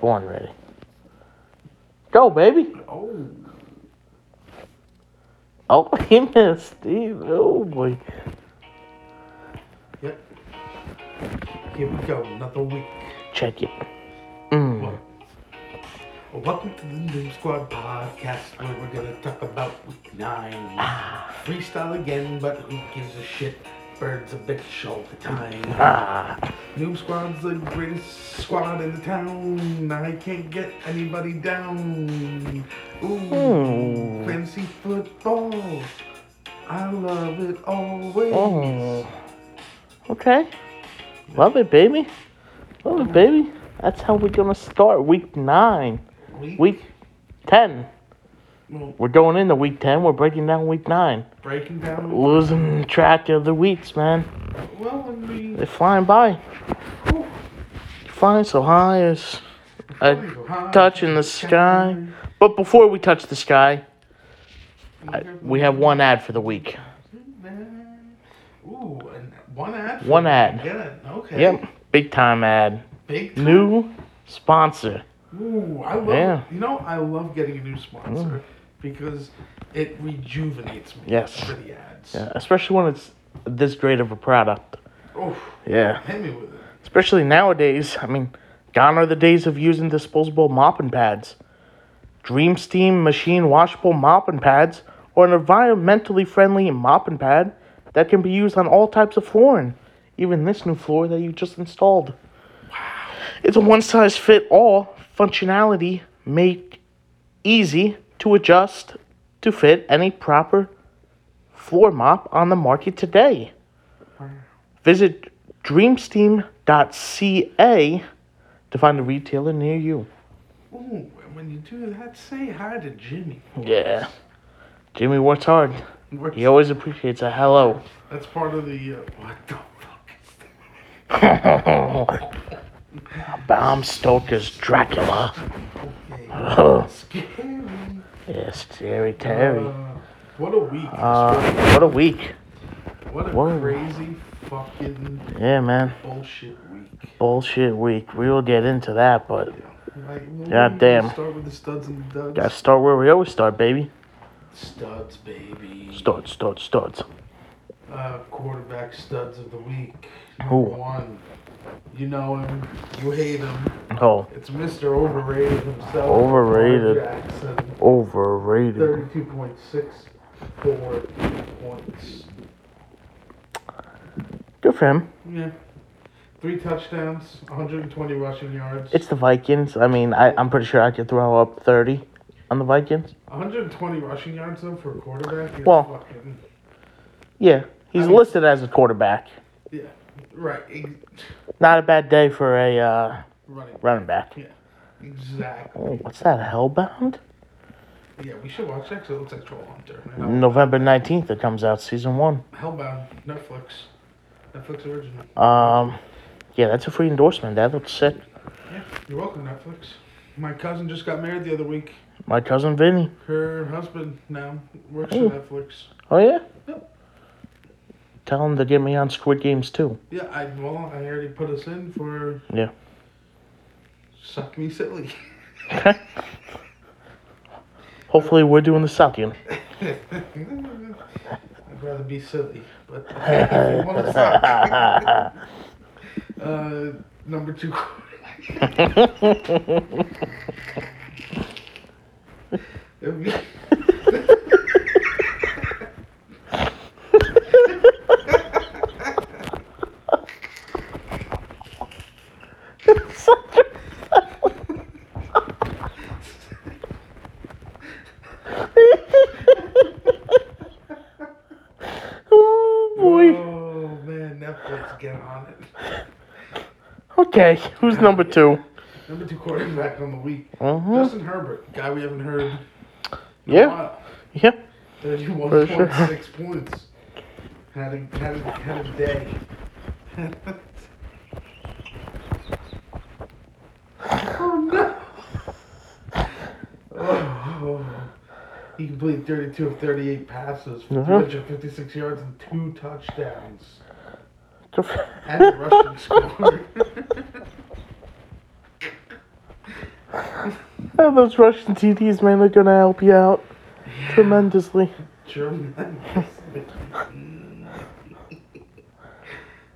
Born ready. Go, baby. Oh, Oh, he missed, Steve. Oh boy. yep. Here we go. Another week. Check it. Mm. Well, welcome to the Noob Squad podcast where we're gonna talk about week nine. Freestyle again, but who gives a shit? Birds a bitch all the time. Ah. Noob Squad's the greatest squad in the town. I can't get anybody down. Ooh, Ooh. fantasy football. I love it always. Oh. Okay. Love it, baby. Love it, baby. That's how we're gonna start week nine. Week, Week ten. Well, We're going into week ten. We're breaking down week nine. breaking down. Losing track of the weeks, man. Well, mean, They're flying by. whew, Flying so high as a so high, touch in the sky. But before we touch the sky, I, we have one ad for the week. Ooh, and one ad. One ad. Get it? Okay. Yep, big time ad. Big. time. New sponsor. Ooh, I love. Yeah. You know, I love getting a new sponsor mm. Because it rejuvenates me. Yes. For the ads. Yeah, especially when it's this great of a product. Oof, Yeah. hit me with it. Especially nowadays. I mean, gone are the days of using disposable mopping pads. Dream Steam machine washable mopping pads or an environmentally friendly mopping pad that can be used on all types of flooring, even this new floor that you just installed. It's a one size fit all functionality, make easy to adjust to fit any proper floor mop on the market today. Visit dreamsteam.ca to find a retailer near you. Ooh, and when you do that, say hi to Jimmy. Yeah. Jimmy works hard. We're- He always appreciates a hello. That's part of the. Uh, what the fuck is that? Stoker's Dracula. Okay. Oh, Scary. yes, Terry Terry. Uh, what a week. Uh, what a week. what a whoa. crazy fucking Yeah, man. bullshit week. Bullshit week. We will get into that, but Like, well, God damn. Start with the studs and the duds. gotta start where we always start, baby. Studs, baby. Studs, studs, studs. Uh, quarterback studs of the week. Number Who? one. You know him. You hate him. Oh, It's Mr. Overrated himself. Overrated. Jackson. overrated. 32.64 points. Good for him. Yeah. Three touchdowns, 120 rushing yards. It's the Vikings. I mean, I, I'm pretty sure I could throw up 30 on the Vikings. 120 rushing yards though for a quarterback. is Well- fucking, Yeah, he's I mean- listed as a quarterback. yeah, right. Not a bad day for a uh, Running. running back. Yeah, exactly. Oh, what's that? Hellbound? Yeah, we should watch that 'cause it looks like Troll Hunter. November 19th, it comes out, season one. Hellbound, Netflix. Netflix original. Um, yeah, that's a free endorsement. That looks sick. Yeah, you're welcome, Netflix. My cousin just got married the other week. My cousin Vinny. Her husband now works Oh. for Netflix. Oh, yeah? Tell him to get me on Squid Games, too. Yeah, I well, I already put us in for Yeah. Suck Me Silly. Hopefully, we're doing the sucking. I'd rather be silly, but if you want to suck. uh, number two. Be- oh, boy. Oh man, Netflix, get on it. Okay, who's number two? Number two quarterback on the week, Mm-hmm. Justin Herbert, guy we haven't heard. in a Yeah. while. Yeah. Thirty-one point sure. six points. Had a had a, had a day. oh no! Oh, he completed 32 of 38 passes for. 256 yards and two touchdowns. And a rushing score. Oh, those Russian TDs, man, they're gonna help you out tremendously. Tremendously.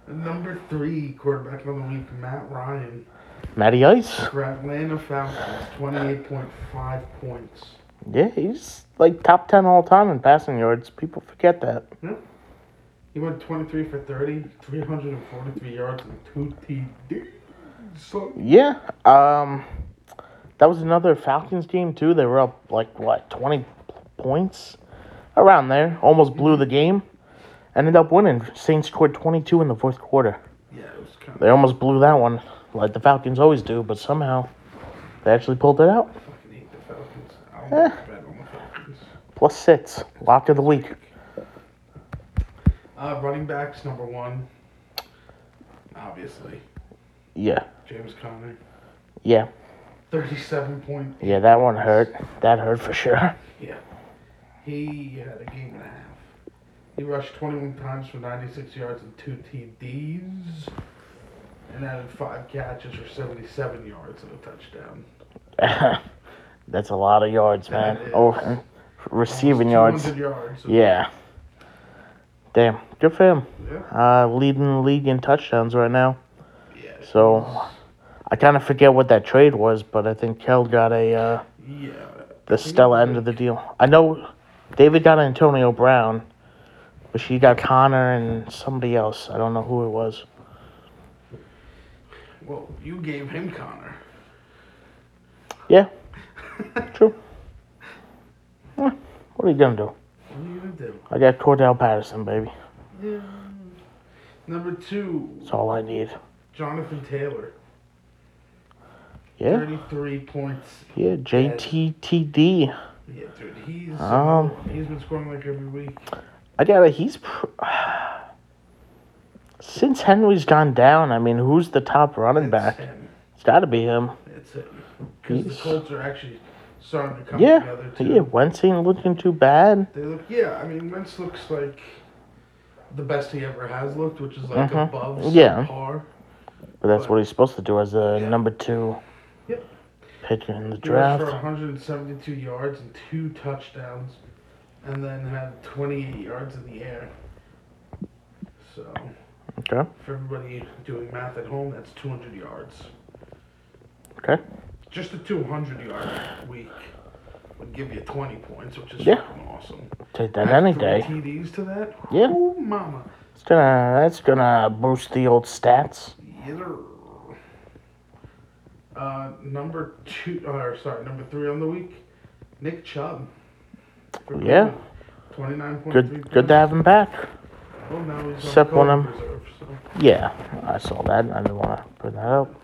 Number three quarterback of the week, Matt Ryan. Matty Ice. For Atlanta Falcons, 28.5 points. Yeah, he's like top 10 all time in passing yards. People forget that. He went 23 for 30, 343 yards, and two TDs. So, Yeah. Um, that was another Falcons game too. They were up like what 20 points, around there. Almost blew the game. Ended up winning. Saints scored 22 in the fourth quarter. yeah, it was kind They almost blew that one, like the Falcons always do. But somehow, they actually pulled it out. of fucking hate the Falcons. I Eh. don't bet on the Falcons. Plus six, lock of the week. Uh, running backs, number one, obviously, Yeah, James Conner. yeah, 37 point. yeah. That one hurt. That hurt for sure. Yeah. He had a game and a half. He rushed 21 times for 96 yards and two TDs. And added five catches for 77 yards and a touchdown. That's a lot of yards, man. That is. Oh, receiving yards. 200 yards. Yeah. Damn, good for him. Yeah. Uh, leading the league in touchdowns right now. Yeah. So, I kind of forget what that trade was, but I think Kel got a uh, Yeah. the Stella end of the deal. I know David got Antonio Brown, but she got Conner and somebody else. I don't know who it was. Well, you gave him Conner. Yeah, true. Eh, what are you gonna do? What are you gonna do? I got Cordarrelle Patterson, baby. Yeah. Number two, That's all I need. Jonathan Taylor. Yeah, 33 points. yeah. JTTD. Yeah, dude, he's Um, he's been scoring like every week. I got to He's pr- since Henry's gone down. I mean, who's the top running back? Him. It's got to be him. It's it. Because the Colts are actually starting to come Yeah, together too. yeah. Wentz ain't looking too bad. They look, yeah. I mean, Wentz looks like the best he ever has looked, which is like Mhm. above Yeah. par. But that's what he's supposed to do as a Yeah. number two Yep. pick in the He rushed for draft. 172 yards and two touchdowns, and then had 28 yards in the air. So, Okay. for everybody doing math at home, that's 200 yards. Okay. Just a 200 yard week would give you 20 points, which is Yeah. fucking awesome. Take that Add any day. TDs to that? Yeah. Ooh, mama. It's gonna. That's gonna boost the old stats. Sir. Uh, number two, or sorry, number three on the week, Nick Chubb. Yeah. Twenty-nine point three. Good. Good to have him back. Now he's Except on when I'm- reserve, so. Yeah, I saw that. I didn't want to put that up.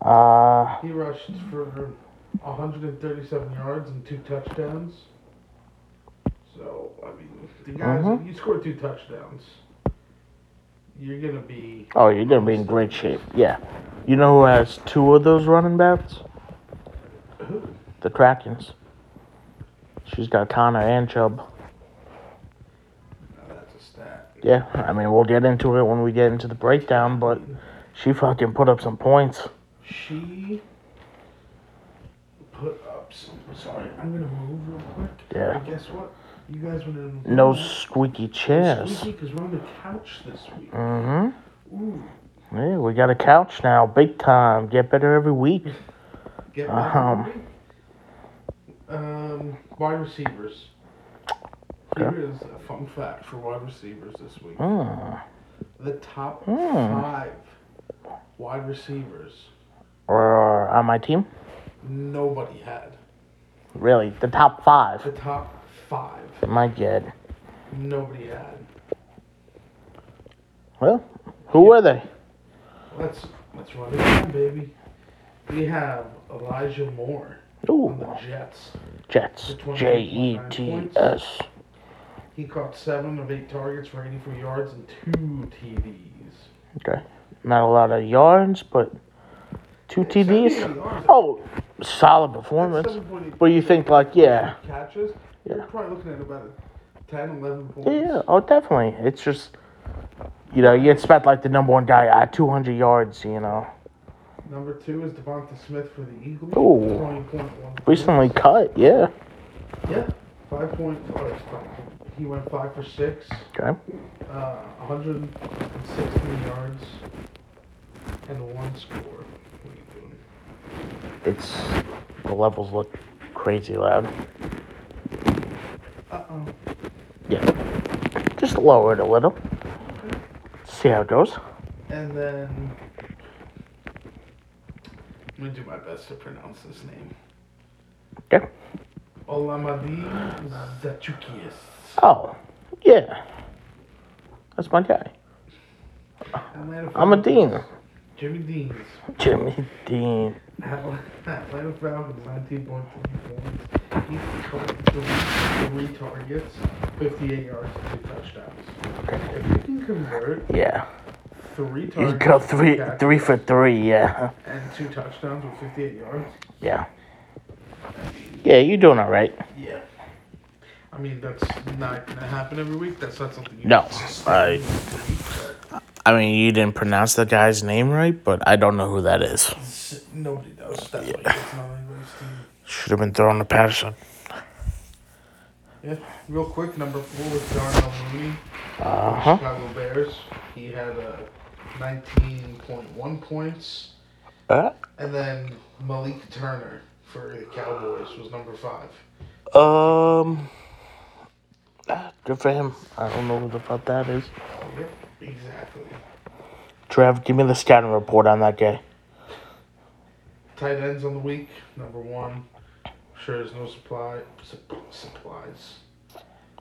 Uh, He rushed for 137 yards and two touchdowns. So I mean, the guys, Mhm. you scored two touchdowns, you're gonna be. oh, you're gonna be in great shape. Yeah. You know who has two of those running backs? Who? The Krakens. She's got Conner and Chubb. Now that's a stat. Yeah, I mean we'll get into it when we get into the breakdown, but she fucking put up some points. She put up some. Sorry, I'm gonna move real quick. Yeah. And guess what? You guys went in. No squeaky chairs. because we're on the couch this week. Mm-hmm. Ooh, Yeah, we got a couch now, big time. Get better every week. get better Um. ready. Um, wide receivers. Okay. Here is a fun fact for wide receivers this week. Mm. The top Mm. five wide receivers Or on my team? nobody had. Really, the top five. The top five My God. nobody had. Well, who were they? Let's let's run it down, baby. We have Elijah Moore on the Ooh, Jets. Jets. J E T S. He caught seven of eight targets for 84 yards and two TDs. Okay. Not a lot of yards, but two TDs. Oh, solid performance. 7.8 But you think, like, yeah. catches. You're Yeah. probably looking at about 10, 11 points. Yeah. Oh, definitely. It's just, you know, you expect, like, the number one guy at 200 yards, you know. Number two is Devonta Smith for the Eagles. Ooh. Twenty point one. Recently cut, yeah. Yeah. Five point. Oh. He went five for six. Okay. Uh, 116 yards and one score. What are you doing? It's the levels look crazy loud. Uh oh. Yeah. Just lower it a little. See how it goes. And then I'm gonna do my best to pronounce this name. Okay. Olamide Zachukias. Oh, yeah. That's my guy. I'm a Dean. Jimmy Dean's. Jimmy Dean. Atla- Atlanta Falcons, 19.3 points. He caught three, three targets, 58 yards, two touchdowns. Okay. If you can convert Yeah. three You targets, go three three for three, yeah. and two touchdowns with 58 yards, Yeah. Yeah, you're doing all right. yeah. I mean, that's not going to happen every week. That's not something you No, can sustain I- week, but I mean, you didn't pronounce the guy's name right, but I don't know who that is. Nobody does. That's why it's not anybody's team. Should have been thrown to Patterson. Yeah, real quick, number four was Darnell Mooney. Uh-huh. Chicago Bears. He had uh, 19.1 points. Uh, And then Malik Turner for the Cowboys was number five. um. ah, Good for him. I don't know what the fuck that is. Yep, exactly. Trev, give me the scouting report on that guy. Tight ends on the week. Number one. Sure there's no supply sup- supplies.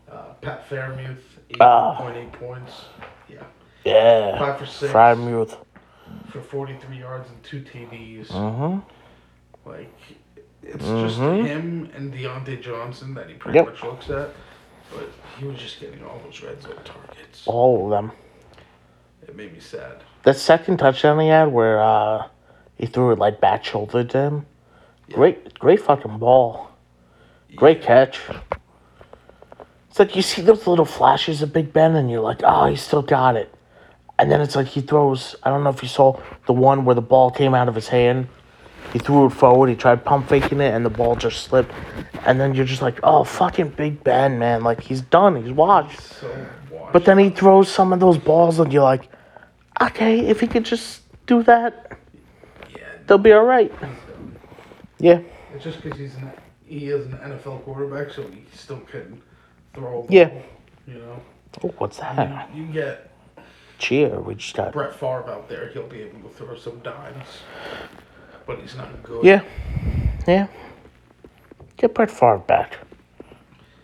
Uh, Pat Freiermuth, 8.8 Ah. points. Yeah. Yeah. Five for six Freiermuth. for 43 yards and two TDs. Mm-hmm. Like, it's just Mhm. him and Diontae Johnson that he pretty Yep. much looks at. But he was just getting all those red zone targets. All of them. It made me sad. That second touchdown he had where uh, he threw it like back shoulder to him. Yeah. Great, great fucking ball. Great catch. It's like you see those little flashes of Big Ben and you're like, oh, he still got it. And then it's like he throws, I don't know if you saw the one where the ball came out of his hand. He threw it forward, he tried pump faking it, and the ball just slipped. And then you're just like, oh, fucking Big Ben, man. Like, he's done, he's washed. So. But then he throws some of those balls, and you're like, okay, if he could just do that, yeah, they'll be all right. Yeah, it's just because he's an he is an NFL quarterback, so he still can throw. a Yeah. You know, oh, what's that? mean, you get Cheer, we just got. Brett Favre out there, he'll be able to throw some dimes, but he's not good. Yeah, yeah. Get Brett Favre back.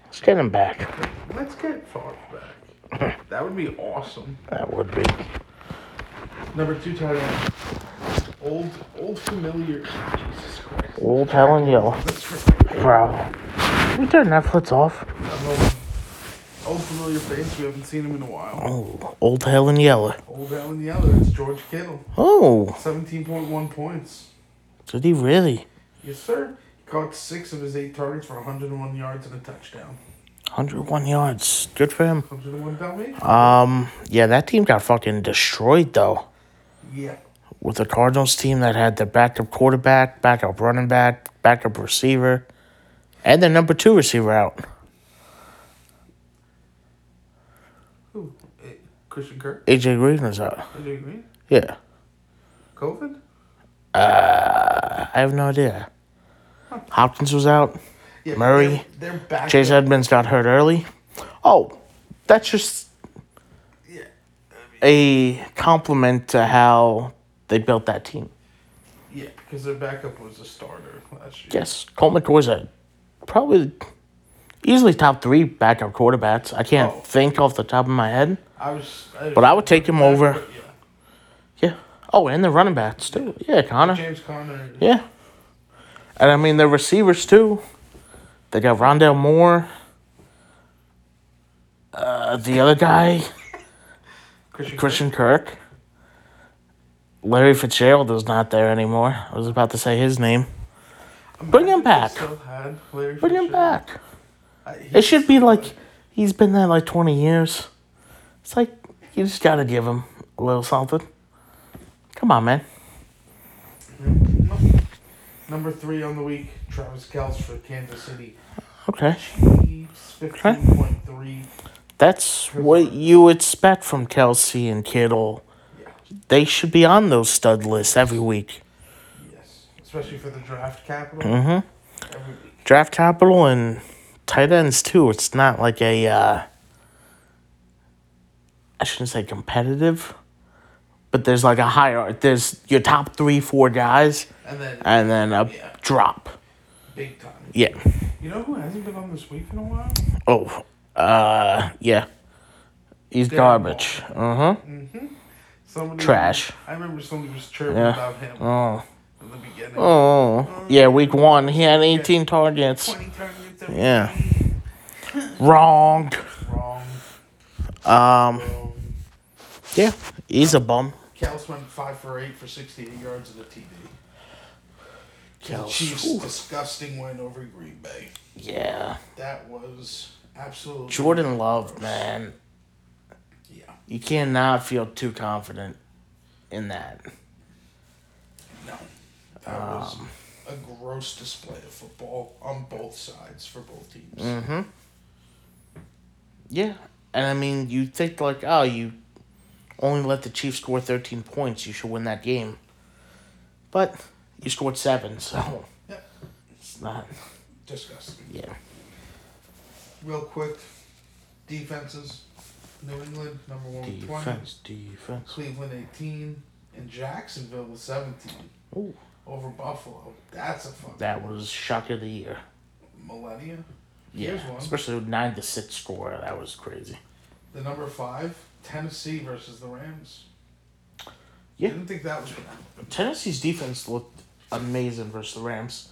Let's get him back. Let's get Favre back. that would be awesome. That would be. Number two tight end. Old, old familiar. Jesus Christ. Old Helen Yellow. That's. Bro. We turn Netflix off. Old, familiar face. We haven't seen him in a while. Oh, Old Helen Yellow. Old Alan Yeller. It's George Kittle. Oh, 17.1 points. did he really? Yes, sir. He caught six of his eight targets for 101 yards and a touchdown. 101 yards. Good for him. 101 Dalmatian. Um, yeah, that team got fucking destroyed though. Yeah. With the Cardinals team that had their backup quarterback, backup running back, backup receiver, and their number two receiver out. Who? Eh, Christian Kirk? AJ Green was out. AJ Green? Yeah. COVID? Uh, I have no idea. Hopkins was out. Yeah, Murray, They're, they're back. Chase Edmonds got hurt early. Oh, that's just Yeah. a compliment to how they built that team. Yeah, because their backup was a starter last year. Yes, Colt McCoy's a probably easily top three backup quarterbacks. I can't Oh. think off the top of my head, I was. I but I would take him over. But yeah. Yeah. Oh, and the running backs too. Yeah, Conner. James Conner. Yeah. And I mean the receivers too. They got Rondale Moore. Uh, the other guy, Christian. Christian Kirk. Larry Fitzgerald is not there anymore. I was about to say his name. Kirk. bring him back. they Still Larry Bring him back. I- It should be like he's been there like 20 years. It's like you just got to give him a little something. Come on, man. Number three on the week, Travis Kelce for Kansas City Okay. Chiefs, fifteen point three. That's what you would expect from Kelce and Kittle. Yeah. They should be on those stud lists every week. Yes, especially for the draft capital. Mm-hmm. Every week. Draft capital and tight ends too. It's not like a uh I shouldn't say competitive, but there's like a higher there's your top three, four guys And then and then a Yeah. drop. big time. Yeah. You know who hasn't been on this week in a while? Oh. Uh yeah. He's Darren garbage. Uh-huh. Somebody Trash. I remember somebody was chirping Yeah. about him Oh. in the beginning. Oh. Yeah, week one. He had eighteen targets. Twenty targets. every Yeah. Wrong. Wrong. Um Wrong. yeah. He's a bum. Kels went five for eight for sixty-eight yards and a TD. The Chiefs Ooh. disgusting win over Green Bay. Yeah. That was absolutely Jordan Love, man. Yeah. You cannot feel too confident in that. No. That was Um, a gross display of football on both sides for both teams. Mm-hmm. Yeah. And I mean, you think like, oh, you only let the Chiefs score 13 points, you should win that game. But you scored seven, so Yep. it's not. Disgusting. Yeah. Real quick, defenses. New England number one with twenty. Defense, defense. Cleveland eighteen, and Jacksonville with seventeen Ooh, over Buffalo. That's a fucking that was shock of the year. millennia. Yeah, one. especially with nine to six score. That was crazy. The number five, Tennessee versus the Rams. Yeah. I didn't think that was gonna happen. Tennessee's defense looked amazing versus the Rams.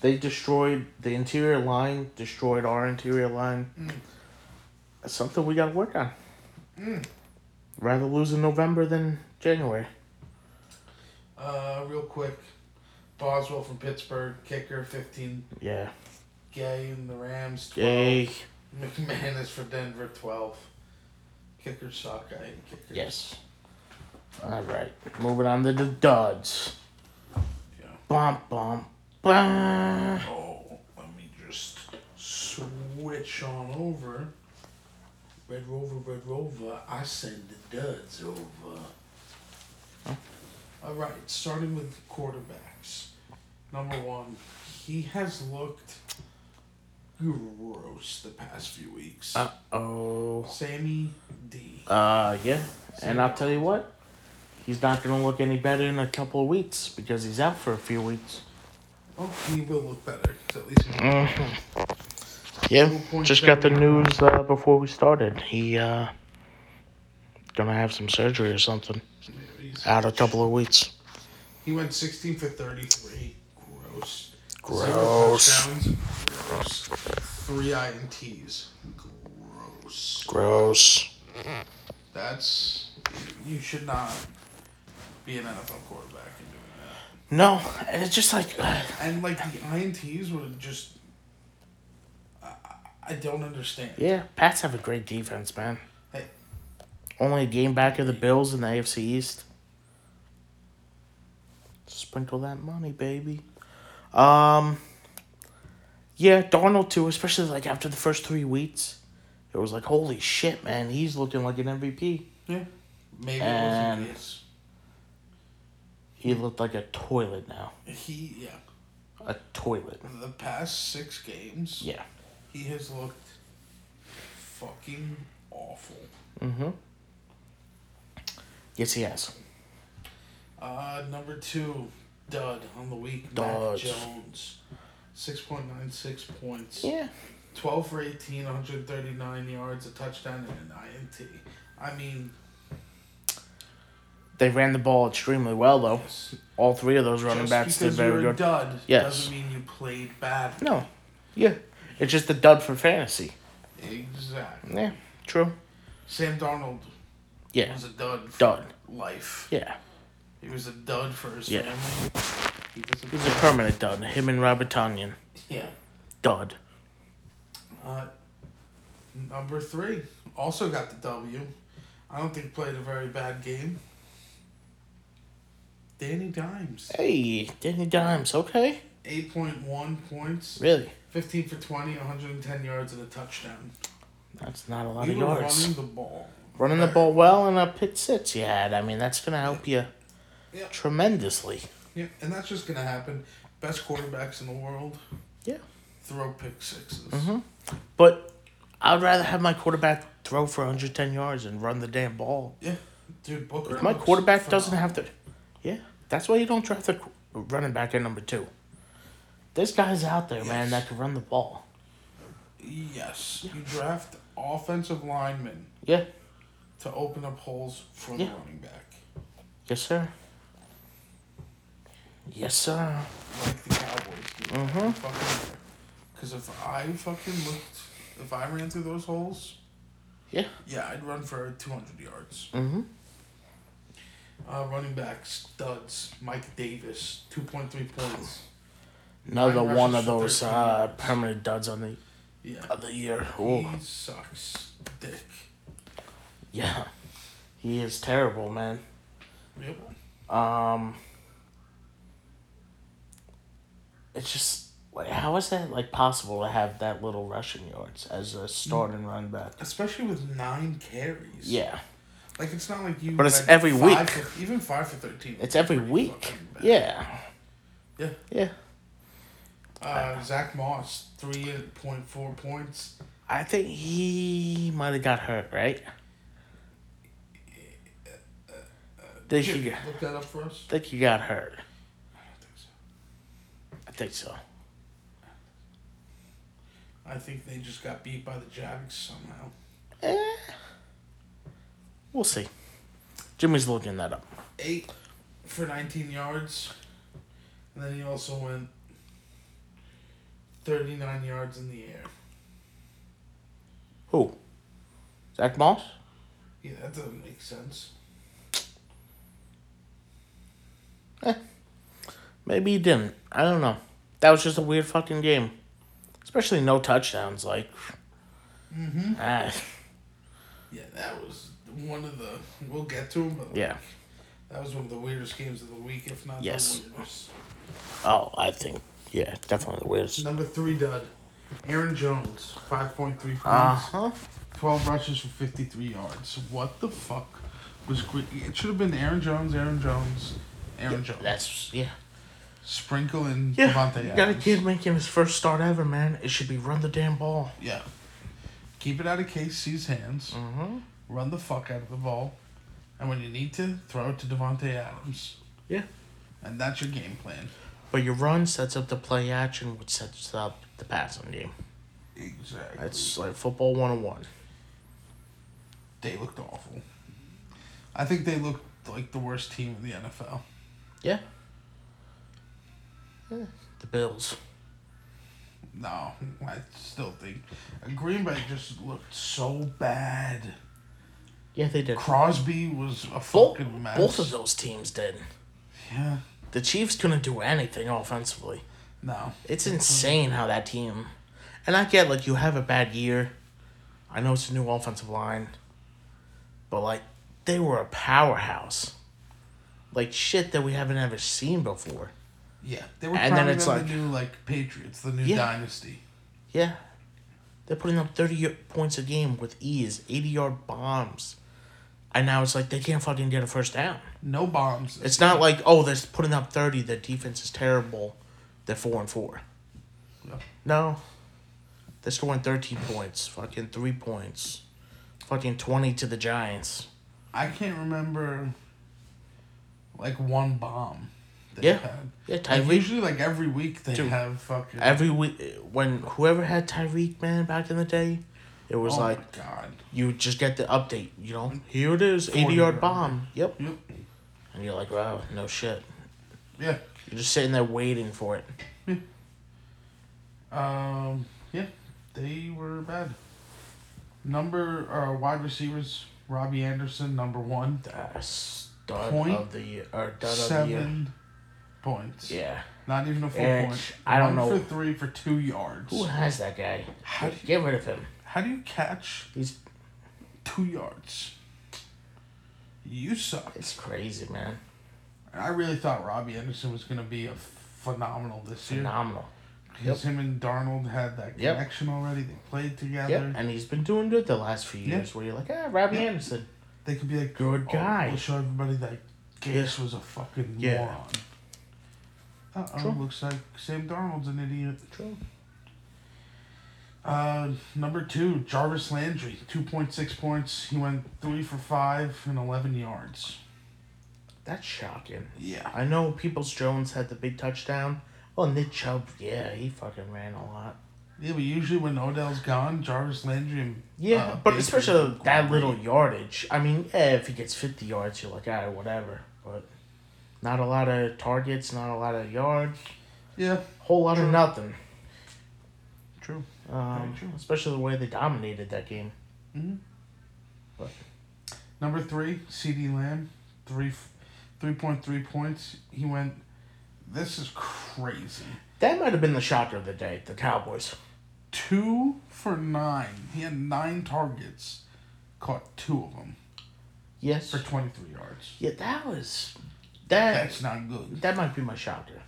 They destroyed the interior line, destroyed our interior line. Mm. That's something we got to work on. Mm. Rather lose in November than January. Uh, real quick, Boswell from Pittsburgh, kicker fifteen. Yeah. Gay and the Rams twelve. Yay. McManus for Denver twelve. Kicker suck. I hate kickers. Yes. All right. Moving on to the duds. Yeah. Bum, bum, bum. Oh, let me just switch on over. Red Rover, Red Rover, I send the duds over. All right, starting with quarterbacks. Number one, he has looked gross the past few weeks. Uh oh. Sammy D. Uh, yeah. And I'll tell you what. He's not going to look any better in a couple of weeks because he's out for a few weeks. Oh, he will look better. at least Mm-hmm. Yeah, just got the news uh, before we started. He uh gonna have some surgery or something. he's- Out a couple of weeks. He went 16 for 33. Gross. Zero Gross. touchdowns. Gross. Three INTs. Gross. Gross. That's. You should not be an NFL quarterback and doing that. No, and it's just like uh, And, like, the INTs were just. I, I- I don't understand. yeah, Pats have a great defense, man. Hey. Only a game back of the Bills in the AFC East. Sprinkle that money, baby. Um Yeah, Darnold too, especially like after the first three weeks. It was like, holy shit, man, he's looking like an MVP. Yeah. Maybe And- it wasn't He looked like a toilet now. He, yeah. A toilet. The past six games, Yeah. he has looked fucking awful. Mm-hmm. Yes, he has. Uh, number two, dud on the week, Duds. Mac Jones. 6.96 points. Yeah. 12 for 18, 139 yards, a touchdown, and an INT. I mean, They ran the ball extremely well, though. yes. All three of those running Just backs did because very you're a good. dud Yes. doesn't mean you played bad. No. Yeah. It's just a dud for fantasy. Exactly. Yeah. True. Sam Darnold Yeah. was a dud for Dud. life. Yeah. He was a dud for his Yeah. family. He was a He's a permanent dud. Him and Robert Tonyan. Yeah. Dud. Uh, number three also got the W. I don't think played a very bad game. Danny Dimes. Hey, Danny Dimes. Okay. 8.1 points. Really? 15 for 20, 110 yards, and a touchdown. That's not a lot of were yards. running the ball. Running the ball well and a pick six you had. I mean, that's gonna help you Yeah. tremendously. Yeah, and that's just going to happen. Best quarterbacks in the world Yeah. throw pick 6s Mm-hmm. But I'd rather have my quarterback throw for 110 yards and run the damn ball. Yeah. Dude, Booker. My looks quarterback doesn't have to. Yeah, that's why you don't draft a running back at number two. There's guys out there, man, that can run the ball. Yes. You draft offensive linemen Yeah. to open up holes for Yeah. the running back. Yes, sir. Yes, sir. Like the Cowboys do. Mhm. Because if I fucking looked, if I ran through those holes, Yeah. yeah, I'd run for 200 yards. Mm-hmm. Uh, running back studs. Mike Davis, 2.3 points. Another one of those 13 uh, permanent duds on the Yeah. of the year. Oh, He sucks. Dick. yeah. He is terrible, man. Yep. Um, it's just like how is that like possible to have that little rushing yards as a starting run back? Especially with nine carries. Yeah, Like it's not like you. But it's every week. For, even five for thirteen. it's every week. Yeah, Yeah. yeah. Uh, Zach Moss, three point four points. I think he might have got hurt, right? Uh, uh, uh, think he, Here, look that up for us. think he got hurt. I don't think so. I think so. I think they just got beat by the Jags somehow. Eh. We'll see. Jimmy's looking that up. Eight for nineteen yards, and then he also went thirty nine yards in the air. Who? Zach Moss? Yeah, that doesn't make sense. Maybe he didn't. I don't know. That was just a weird fucking game. Especially no touchdowns. Like, Mm-hmm. ah, Yeah, that was one of the. We'll get to him, but yeah. that was one of the weirdest games of the week, if not Yes. the weirdest. Oh, I think, yeah, definitely the weirdest. Number three dud. Aaron Jones, five point three points, Uh huh. twelve rushes for fifty three yards. What the fuck was? It should have been Aaron Jones, Aaron Jones, Aaron Jones. That's, yeah. Sprinkle in Yeah. Davante You got a kid making his first start ever, man. It should be run the damn ball. Yeah. Keep it out of KC's hands. Mm hmm. Run the fuck out of the ball. And when you need to, throw it to Davante Adams. Yeah. And that's your game plan. But your run sets up the play action, which sets up the passing game. Exactly. That's like football 101. they looked awful. I think they looked like the worst team in the NFL. Yeah. Yeah. The Bills. No, I still think uh, Green Bay just looked so bad. Yeah, they did. Crosby was a Both, fucking mess. both of those teams did. Yeah. The Chiefs couldn't do anything offensively. No. It's insane how that team. And I get like you have a bad year. I know it's a new offensive line. But like they were a powerhouse. Like shit that we haven't ever seen before. Yeah, they were And then it's like- the new like Patriots, the new Yeah. dynasty. Yeah. They're putting up 30 points a game with ease, 80 yard bombs. And now it's like they can't fucking get a first down. No bombs. It's not like, oh, they're putting up 30, The defense is terrible. They're 4 and 4. No. No. They're scoring 13 points, fucking 3 points, fucking 20 to the Giants. I can't remember like one bomb. They Yeah. Had. Yeah, Like, usually, like every week, they Dude, have fucking. Every week, when whoever had Tyreek, man, back in the day, it was oh like, god. you just get the update, you know? Here it is, 80 yard bomb. Yep. Yep. And you're like, wow, no shit. Yeah. You're just sitting there waiting for it. Um. Yeah, they were bad. Number uh, wide receivers: Robbie Anderson, number one, Uh, stud Point of the year, or dud of the year. Points. Yeah. Not even a full point. I don't one know- for three for two yards. Who has that guy? How do you- Get rid of him. How do you catch He's two yards? You suck. it's crazy, man. And I really thought Robbie Anderson was going to be a phenomenal this year. Phenomenal. Because him and Darnold had that Yep. connection already. They played together. Yep, and he's been doing good the last few years. Where you're like, ah, Robbie. Anderson, They could be like, good "Oh, guy. we'll show everybody that Gase was a fucking Yeah. moron. Uh oh, looks like Sam Darnold's an idiot. True. Uh, number two, Jarvis Landry, 2.6 points. He went three for five and 11 yards. That's shocking. Yeah. I know Peoples Jones had the big touchdown. Well, Nick Chubb, yeah, he fucking ran a lot. Yeah, but usually when Odell's gone, Jarvis Landry and Yeah, uh, but especially that little yardage. I mean, yeah, if he gets 50 yards, you're like, ah, whatever. But not a lot of targets, not a lot of yards, Yeah, whole lot True. of nothing. true. Um, true. especially the way they dominated that game. hmm But- Number three, CeeDee Lamb, three, three point three points. He went. This is crazy. That might have been the shocker of the day, the Cowboys. Two for nine. He had nine targets, caught two of them Yes. for twenty three yards. Yeah, that was that. That's not good. That might be my shocker.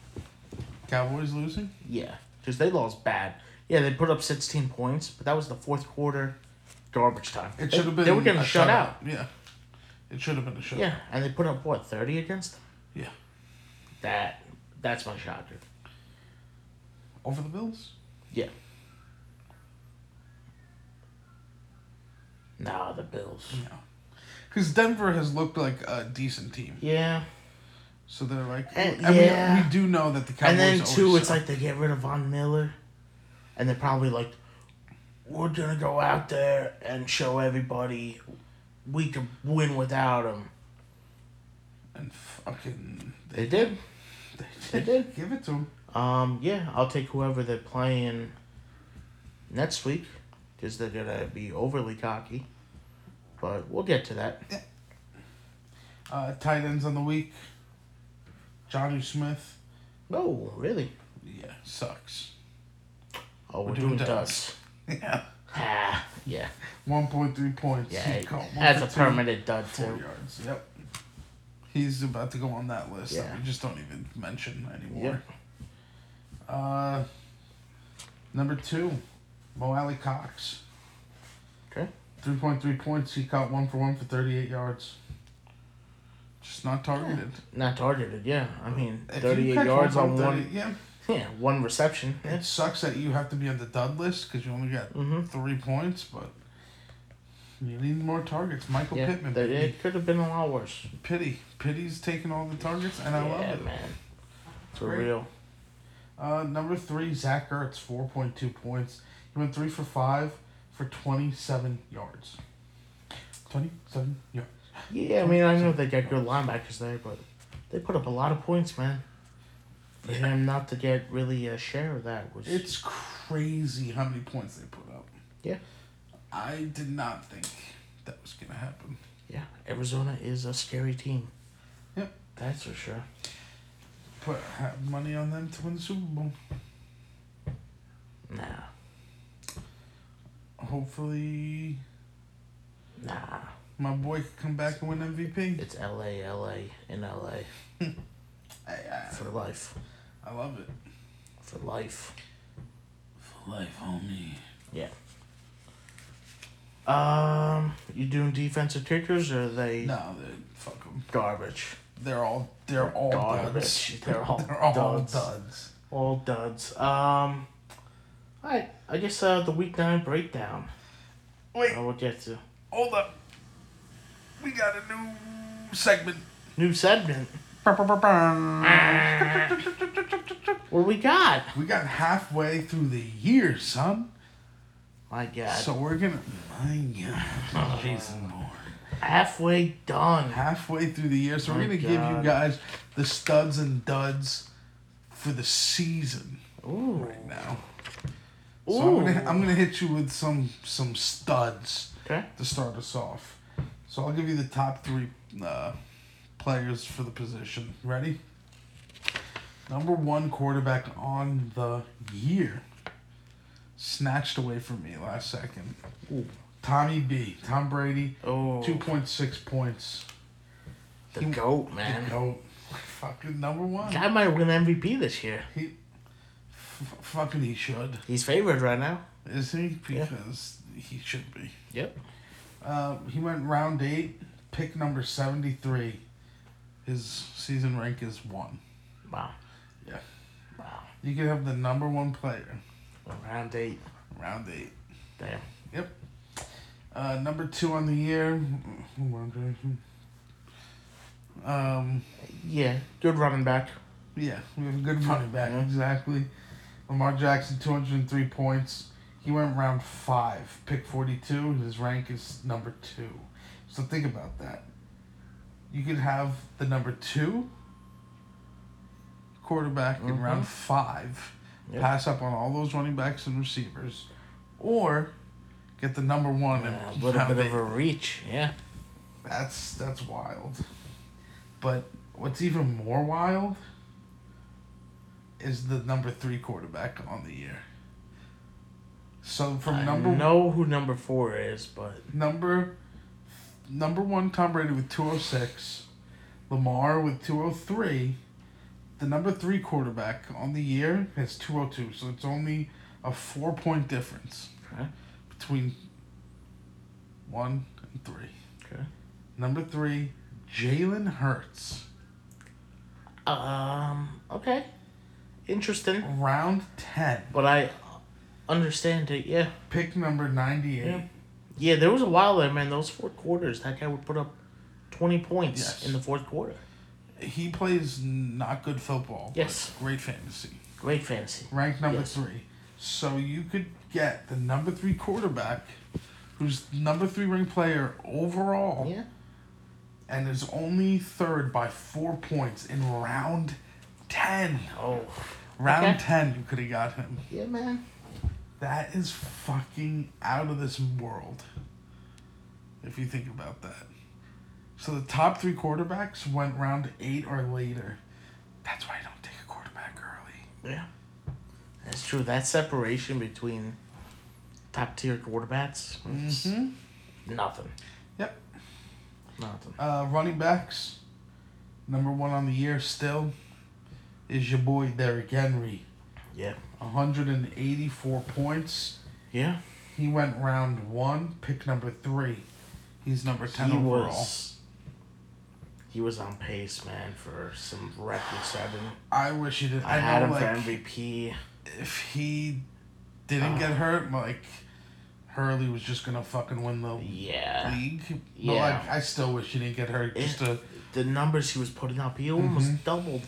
Cowboys losing. Yeah, because they lost bad. Yeah, they put up 16 points, but that was the fourth quarter garbage time. It They- should have been. They were getting a shut out. Yeah, it should have been a shutout. Yeah, and they put up what 30 against them. Yeah. That that's my shocker. Over the Bills. Yeah. Nah, the Bills. Yeah. Because Denver has looked like a decent team, Yeah, so they're like, And- I yeah. mean, we do know that the Cowboys. and then too, it's suck. like they get rid of Von Miller, and they're probably like, we're gonna go out there and show everybody we can win without him. and fucking They did. They did. give it to them. Um, yeah, I'll take whoever they're playing next week because they're gonna be overly cocky. But we'll get to that. Uh, tight ends on the week. Jonnu Smith. Oh, really? Yeah, sucks. Oh, we're, We're doing, doing dust. Yeah, Ah, yeah, one point three points. yeah. That's a permanent dud Four too. yards. Yep. He's about to go on that list that we just don't even mention anymore. Yep. Uh, number two, Mo Alie-Cox. Okay. 3.3 points. He caught one for one for 38 yards. Just not targeted. Not targeted. Yeah, I mean, If thirty-eight yards on 30 one. Yeah. Yeah, one reception. It sucks that you have to be on the dud list because you only got Mm-hmm. three points, but you need more targets. Michael Yeah, Pittman. Pity. it could have been a lot worse. Pity. Pity's taking all the targets, and I yeah, love it. man. For Great. real. Uh, number three, Zach Ertz, 4.2 points. He went three for five for 27 yards. 27 yards. Yeah, I mean, I know they got good linebackers there, but they put up a lot of points, man. For him not to get really a share of that was It's crazy how many points they put up. Yeah. I did not think that was going to happen. yeah. Arizona is a scary team. Yep. That's for sure. Put have money on them to win the Super Bowl. Nah, Hopefully, nah. My boy can come back and win MVP. It's L.A., L.A. in L.A. I, I, for life, I love it. for life. For life, homie. Yeah. Um, you doing defensive kickers or are they No, they fuck them. garbage? They're all they're all Garbage. duds. They're all they're all duds. duds. All duds. Um, I I guess uh the week nine breakdown. Wait, I will get to hold up. We got a new segment. new segment. What we got? We got halfway through the year, son. My God, So we're gonna. My God, Jason Bourne. halfway done. Halfway through the year, so we're gonna give you guys the studs and duds for the season Ooh, right now. So I'm gonna I'm gonna hit you with some some studs Okay. to start us off. So I'll give you the top three uh, players for the position. Ready? Number one quarterback on the year. Snatched away from me last second. Ooh. Tommy B. Tom Brady. Oh. 2.6 points. the he- goat The man. goat. Fucking number one. Guy might win MVP this year. He, f- fucking, he should. He's favored right now. Is he? Yeah. Because he should be. Yep. Uh, he went round eight, pick number 73. His season rank is one. Wow. Yeah. Wow. You could have the number one player, Round eight. round eight. Damn. Yep. Uh, number two on the year. Um, Yeah. Good running back. yeah, we have a good running back. Mhm. Exactly. Lamar Jackson, 203 points. He went round five, pick 42. His rank is number two. So think about that. You could have the number two quarterback in Mhm. round five, Yep. pass up on all those running backs and receivers, or get the number one Uh, and a little bit eight. of a reach. Yeah. That's that's wild. But what's even more wild is the number three quarterback on the year. So from I number know who number four is, but number number one Tom Brady with two oh six, Lamar with two oh three, the number three quarterback on the year has two oh two. So it's only a four point difference Okay. between one and three. Okay. Number three, Jalen Hurts. um, okay, interesting. Round 10. But I understand it. Yeah. Pick number 98. Yeah. Yeah. There was a while there, man. Those four quarters, that guy would put up twenty points Yes. in the fourth quarter. He plays not good football. Yes. Great fantasy. Great fantasy. Ranked number Yes. three. So you could get the number three quarterback, who's number three ring player overall, Yeah. and is only third by four points in round 10. Oh. Round Okay. 10, you could have got him. Yeah, man. That is fucking out of this world. If you think about that. So the top three quarterbacks went round eight or later. That's why I don't take a quarterback early. Yeah. That's true. That separation between top tier quarterbacks, is Mm-hmm. nothing. Yep. Nothing. Uh, running backs, number one on the year still is your boy Derrick Henry. Yeah. 184 points. Yeah. He went round one, pick number three. He's number 10 he overall. was. He was on pace, man, for some record setting. I wish he did. I, I, had know, him like, for MVP. if he didn't get Uh. hurt, like Hurley was just gonna fucking win the Yeah. league. But Yeah. like, I still wish he didn't get hurt. Just to The numbers he was putting up, he almost Mhm. doubled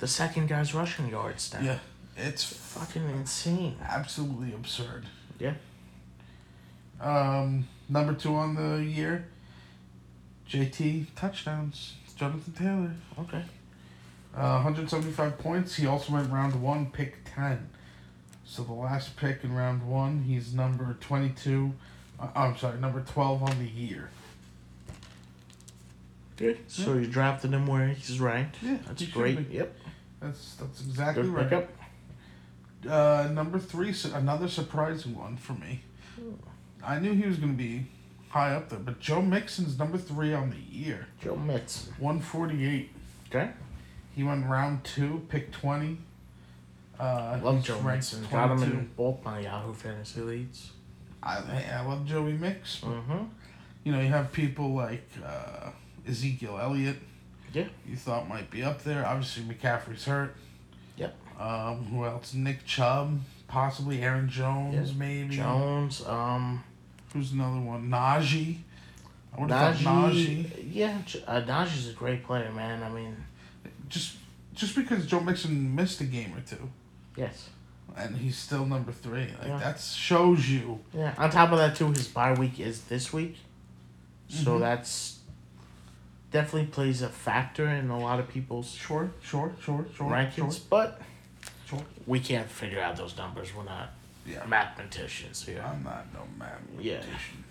the second guy's rushing yards now. yeah, it's Fucking insane. absolutely absurd. Yeah. Um, number two on the year, JT touchdowns. Jonathan Taylor, Okay. uh, 175 points. He also went round one, pick 10. So the last pick in round one, he's number 22. Uh, I'm sorry, number 12 on the year. Good. So you drafted him where he's ranked. Yeah, That's great. be. Yep. That's that's exactly Good right. pickup. Uh, number three, su- another surprising one for me. I knew he was going to be high up there, but Joe Mixon's number three on the year, Joe Mitz. one forty eight. Okay. He went round two, pick twenty. Uh, Love Joe ranked Mixon. Got him in both my Yahoo fantasy leads. I, hey, I love Joey Mix. Mm-hmm. You know, you have people like uh, Ezekiel Elliott. Yeah. You thought might be up there. Obviously, McCaffrey's hurt. Um, who else? Nick Chubb, possibly Aaron Jones, maybe. Jones. Um. Who's another one? Najee. I would have thought Najee. Yeah, uh, Najee's a great player, man. I mean, Just just because Joe Mixon missed a game or two, yes. and he's still number three, like Yeah. that shows you. Yeah. On top of that, too, his bye week is this week, so Mhm. that's definitely plays a factor in a lot of people's Sure, sure, sure, sure, rankings. sure, But sure. we can't figure out those numbers. We're not Yeah, mathematicians here. I'm not no mathematician.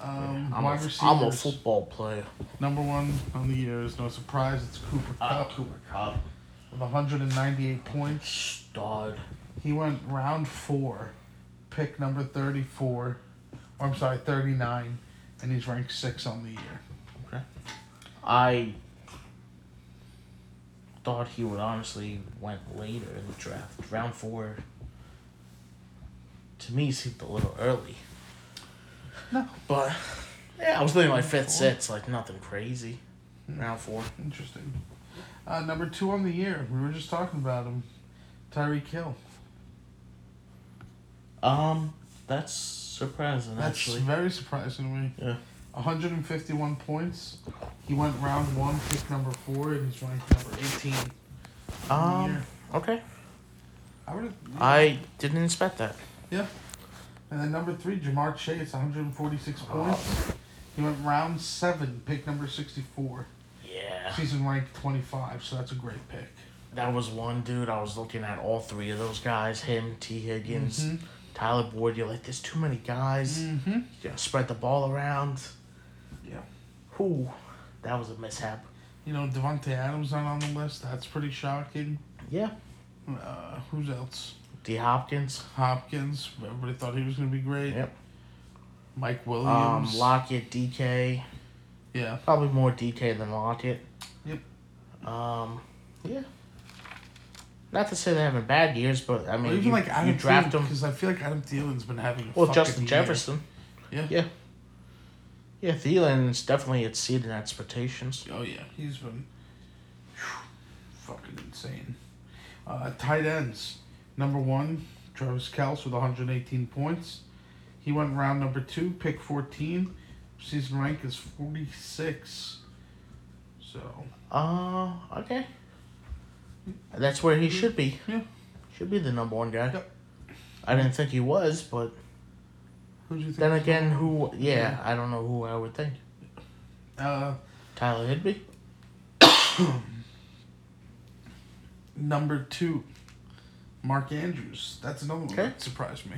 Um, I'm, wide a, receivers. I'm a football player. Number one on the year is no surprise. It's Cooper Uh, Kupp Cooper Kupp. with 198 points. Stud. He went round four, pick number 34. Or I'm sorry, 39, and he's ranked six on the year. Okay. I thought he would honestly went later in the draft. Round four to me seemed a little early. No. But yeah, I was thinking like fifth, sixth, like nothing crazy. Round four. Interesting. Uh, number two on the year. We were just talking about him. Tyreek Hill. Um, that's surprising That's actually. very surprising to me. Yeah. 151 points. He went round one, pick number four, and he's ranked number 18. Um, okay. I would. I didn't expect that. Yeah. And then number three, Ja'Marr Chase, 146 points. He went round seven, pick number 64. Yeah. Season ranked 25, so that's a great pick. That was one dude. I was looking at all three of those guys. Him, Tee Higgins, Mhm. Tyler Boyd. You're like, there's too many guys. Mm-hmm. You gotta spread the ball around. Who? That was a mishap. You know, Davante Adams not on the list. That's pretty shocking. Yeah. Uh, who's else? D. Hopkins. Hopkins. Everybody thought he was going to be great. Yep. Mike Um, Williams. Lockett, DK. yeah. Probably more DK than Lockett. Yep. Um, yeah. Not to say they're having bad years, but I mean, even you, like Adam you draft them. because I feel like Adam Thielen's been having. A Well, Justin year. Jefferson. Yeah. Yeah. Yeah, Thielen's definitely exceeded expectations. Oh yeah, he's been whew, fucking insane. Uh, tight ends. Number one, Travis Kelce with 118 points. He went round number two, pick 14. Season rank is 46. So Uh, okay. That's where he should be. Yeah. Should be the number one guy. Yep. I didn't think he was, but who do you think? then again, who? Yeah, I don't know who I would think. Uh, Tyler Higbee. number two, Mark Andrews. That's another one Okay. that surprised me.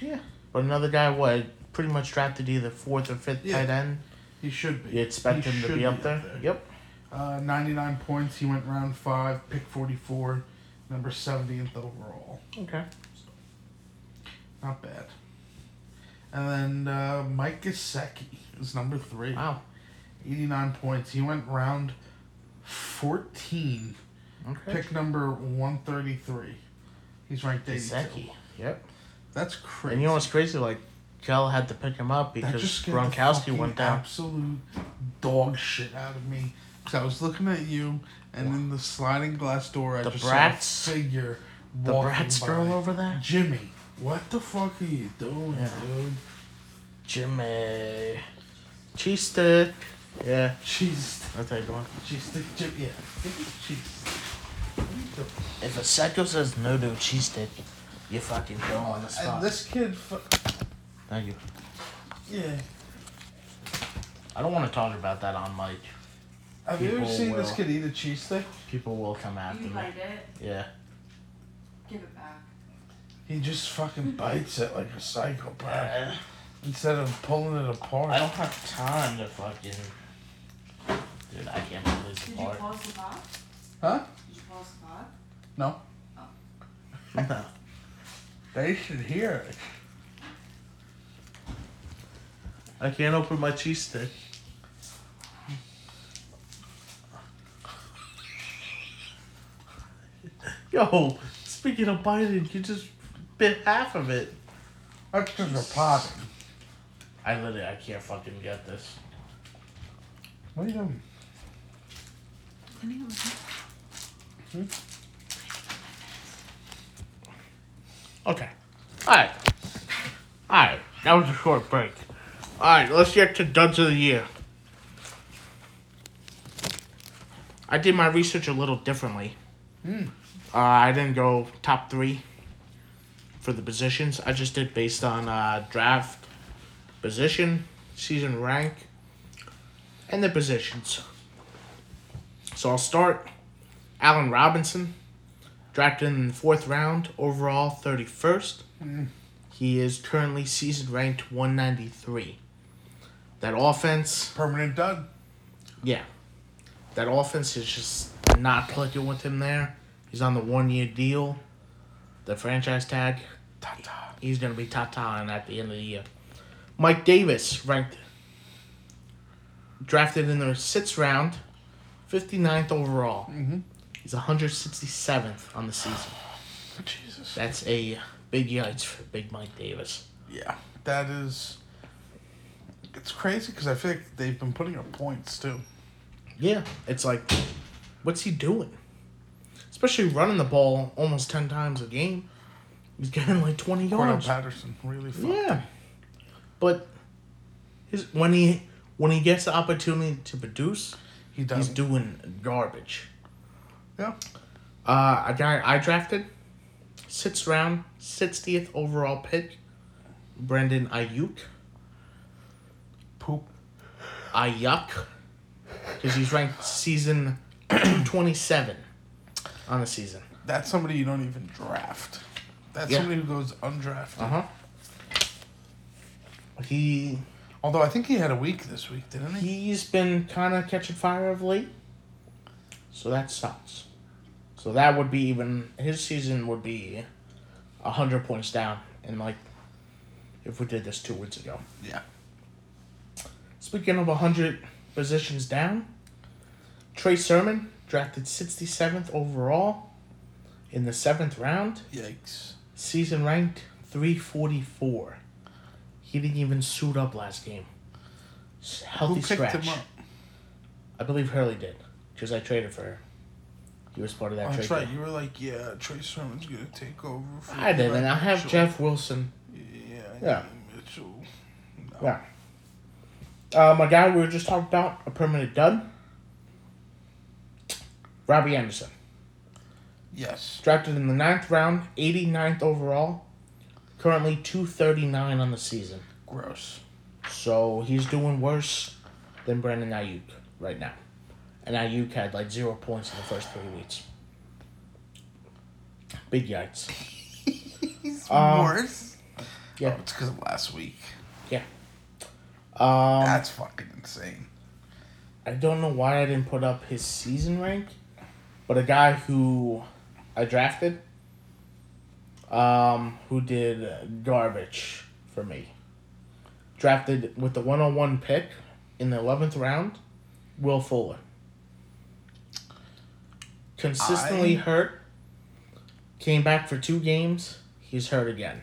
Yeah. But another guy, what? Pretty much drafted either fourth or fifth Yeah. tight end. He should be. You expect He him to should be up there? Yep. Uh, 99 points. He went round five, pick 44, number 70th overall. Okay. Not bad. And then uh, Mike Gesicki is number three. Wow. 89 points. He went round 14, Okay. pick number 133. He's ranked 82. Gesicki. Yep. That's crazy. And you know what's crazy? Like, Kel had to pick him up because Gronkowski went down. Absolute dog shit out of me. Because I was looking at you, and in the sliding glass door, I The just Bratz- saw a figure The Bratz girl over there? Jimmy, what the fuck are you doing, Yeah. dude? Jimmy. Uh, cheese stick. Yeah. Cheese, That's how you doing. cheese stick, Jim, yeah. Cheese. What are you doing? If a psycho says no to a cheese stick, you fucking go on the spot. And this kid, fu- Thank you. yeah. I don't want to talk about that on mic. Have you ever People seen this kid eat a cheese stick? People will come after You me. bite it, Yeah. give it back. He just fucking bites it like a psychopath Uh, instead of pulling it apart. I don't have time to fucking. Dude, I can't pull this Did you apart. pause the pot? Huh? Did you pause the pot? No. No. They should hear it. I can't open my cheese stick. Yo, speaking of biting, you just bit half of it. That's because potting. I literally, I can't fucking get this. What are you doing? Okay. Alright. Alright. That was a short break. Alright, let's get to duds of the year. I did my research a little differently. Hmm. Uh, I didn't go top three for the positions. I just did based on uh, draft, position, season rank, and the positions. So I'll start. Allen Robinson, drafted in the fourth round, overall 31st. Mm. He is currently season ranked 193. That offense, Permanent dud. yeah. That offense is just not clicking with him there. He's on the one year deal. The franchise tag. Ta-ta. He's going to be top talent at the end of the year. Mike Davis, ranked, drafted in the sixth round, 59th overall. Mhm. He's 167th on the season. Jesus. That's a big yikes for Big Mike Davis. Yeah, that is. It's crazy because I feel like they've been putting up points too. Yeah, it's like, what's he doing? Especially running the ball almost 10 times a game. He's getting like 20 Cordarrelle yards. Patterson really fucked. Yeah. But his when he when he gets the opportunity to produce, He does. he's doing garbage. yeah. Uh, a guy I drafted, sixth round, 60th overall pick, Brendan Aiyuk. Poop. Aiyuk. Because he's ranked season twenty seven on the season. That's somebody you don't even draft. That's Yeah. somebody who goes undrafted. Uh huh. He Although I think he had a week this week, didn't he? he's been kind of catching fire of late, so that sucks. So that would be even his season would be hundred points down, and like if we did this two weeks ago. Yeah. Speaking of hundred positions down, Trey Sermon drafted sixty seventh overall in the seventh round. Yikes. Season ranked 344. He didn't even suit up last game. Healthy scratch. I believe Hurley did, because I traded for her. He was part of that Oh, that's trade. right. You were like, yeah, Trey Sermon's gonna take over. For I did, and I have Mitchell. Jeff Wilson. Yeah. Yeah. Mitchell. No. Yeah. Uh, my guy we were just talking about, a permanent dud. Robbie Anderson. Yes. Drafted in the ninth round, 89th overall. Currently 239 on the season. Gross. So he's doing worse than Brandon Aiyuk right now. And Aiyuk had like zero points in the first three weeks. Big yikes. He's Um, worse. yeah. Oh, it's because of last week. Yeah. Um, That's fucking insane. I don't know why I didn't put up his season rank, but a guy who I drafted, um, who did garbage for me. Drafted with the 101 pick in the 11th round, Will Fuller. Consistently I- hurt. Came back for two games. He's hurt again.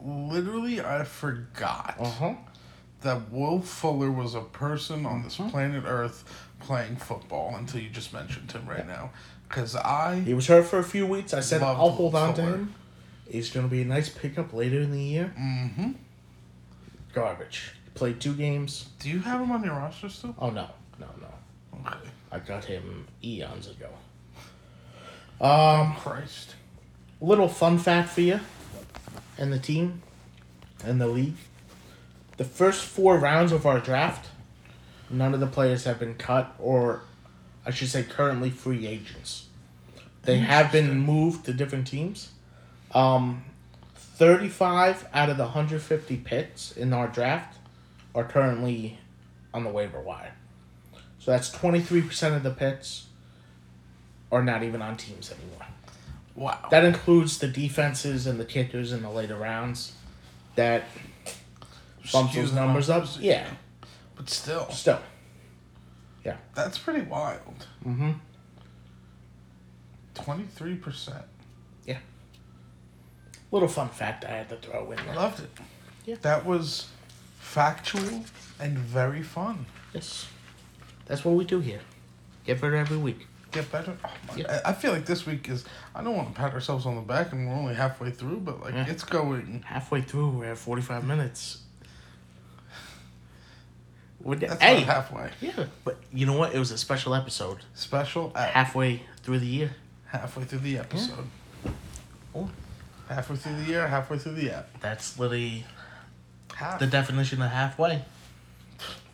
Literally, I forgot Uh huh. that Will Fuller was a person on this Mhm. planet Earth playing football until you just mentioned him right now. Because I He was hurt for a few weeks. I said I'll hold on to him. He's going to be a nice pickup later in the year. Mm-hmm. Garbage. Played two games. Do you have him on your roster still? Oh no, no, no. Okay. I got him eons ago. Um, Christ. little fun fact for you, and the team, and the league. The first four rounds of our draft, none of the players have been cut, or I should say, currently free agents. They have been moved to different teams. Um, thirty-five out of the hundred fifty picks in our draft are currently on the waiver wire. So that's twenty-three percent of the picks are not even on teams anymore. Wow. That includes the defenses and the kickers in the later rounds. That bumps those numbers up. Yeah, But still, still. Yeah. That's pretty wild. Mm-hmm. 23%. Yeah. Little fun fact I had to throw in I there. loved it. Yeah. That was factual and very fun. Yes, that's what we do here. Get better every week. Get better. Oh my, Yeah. I I feel like this week is. I don't want to pat ourselves on the back, and we're only halfway through, but like Yeah. it's going. Halfway through, we're at forty-five minutes. We're That's hey, not halfway. yeah, but you know what? It was a special episode. Special at Halfway through the year. Halfway through the episode. Oh. Halfway through the year, halfway through the app. That's literally Half. the definition of halfway.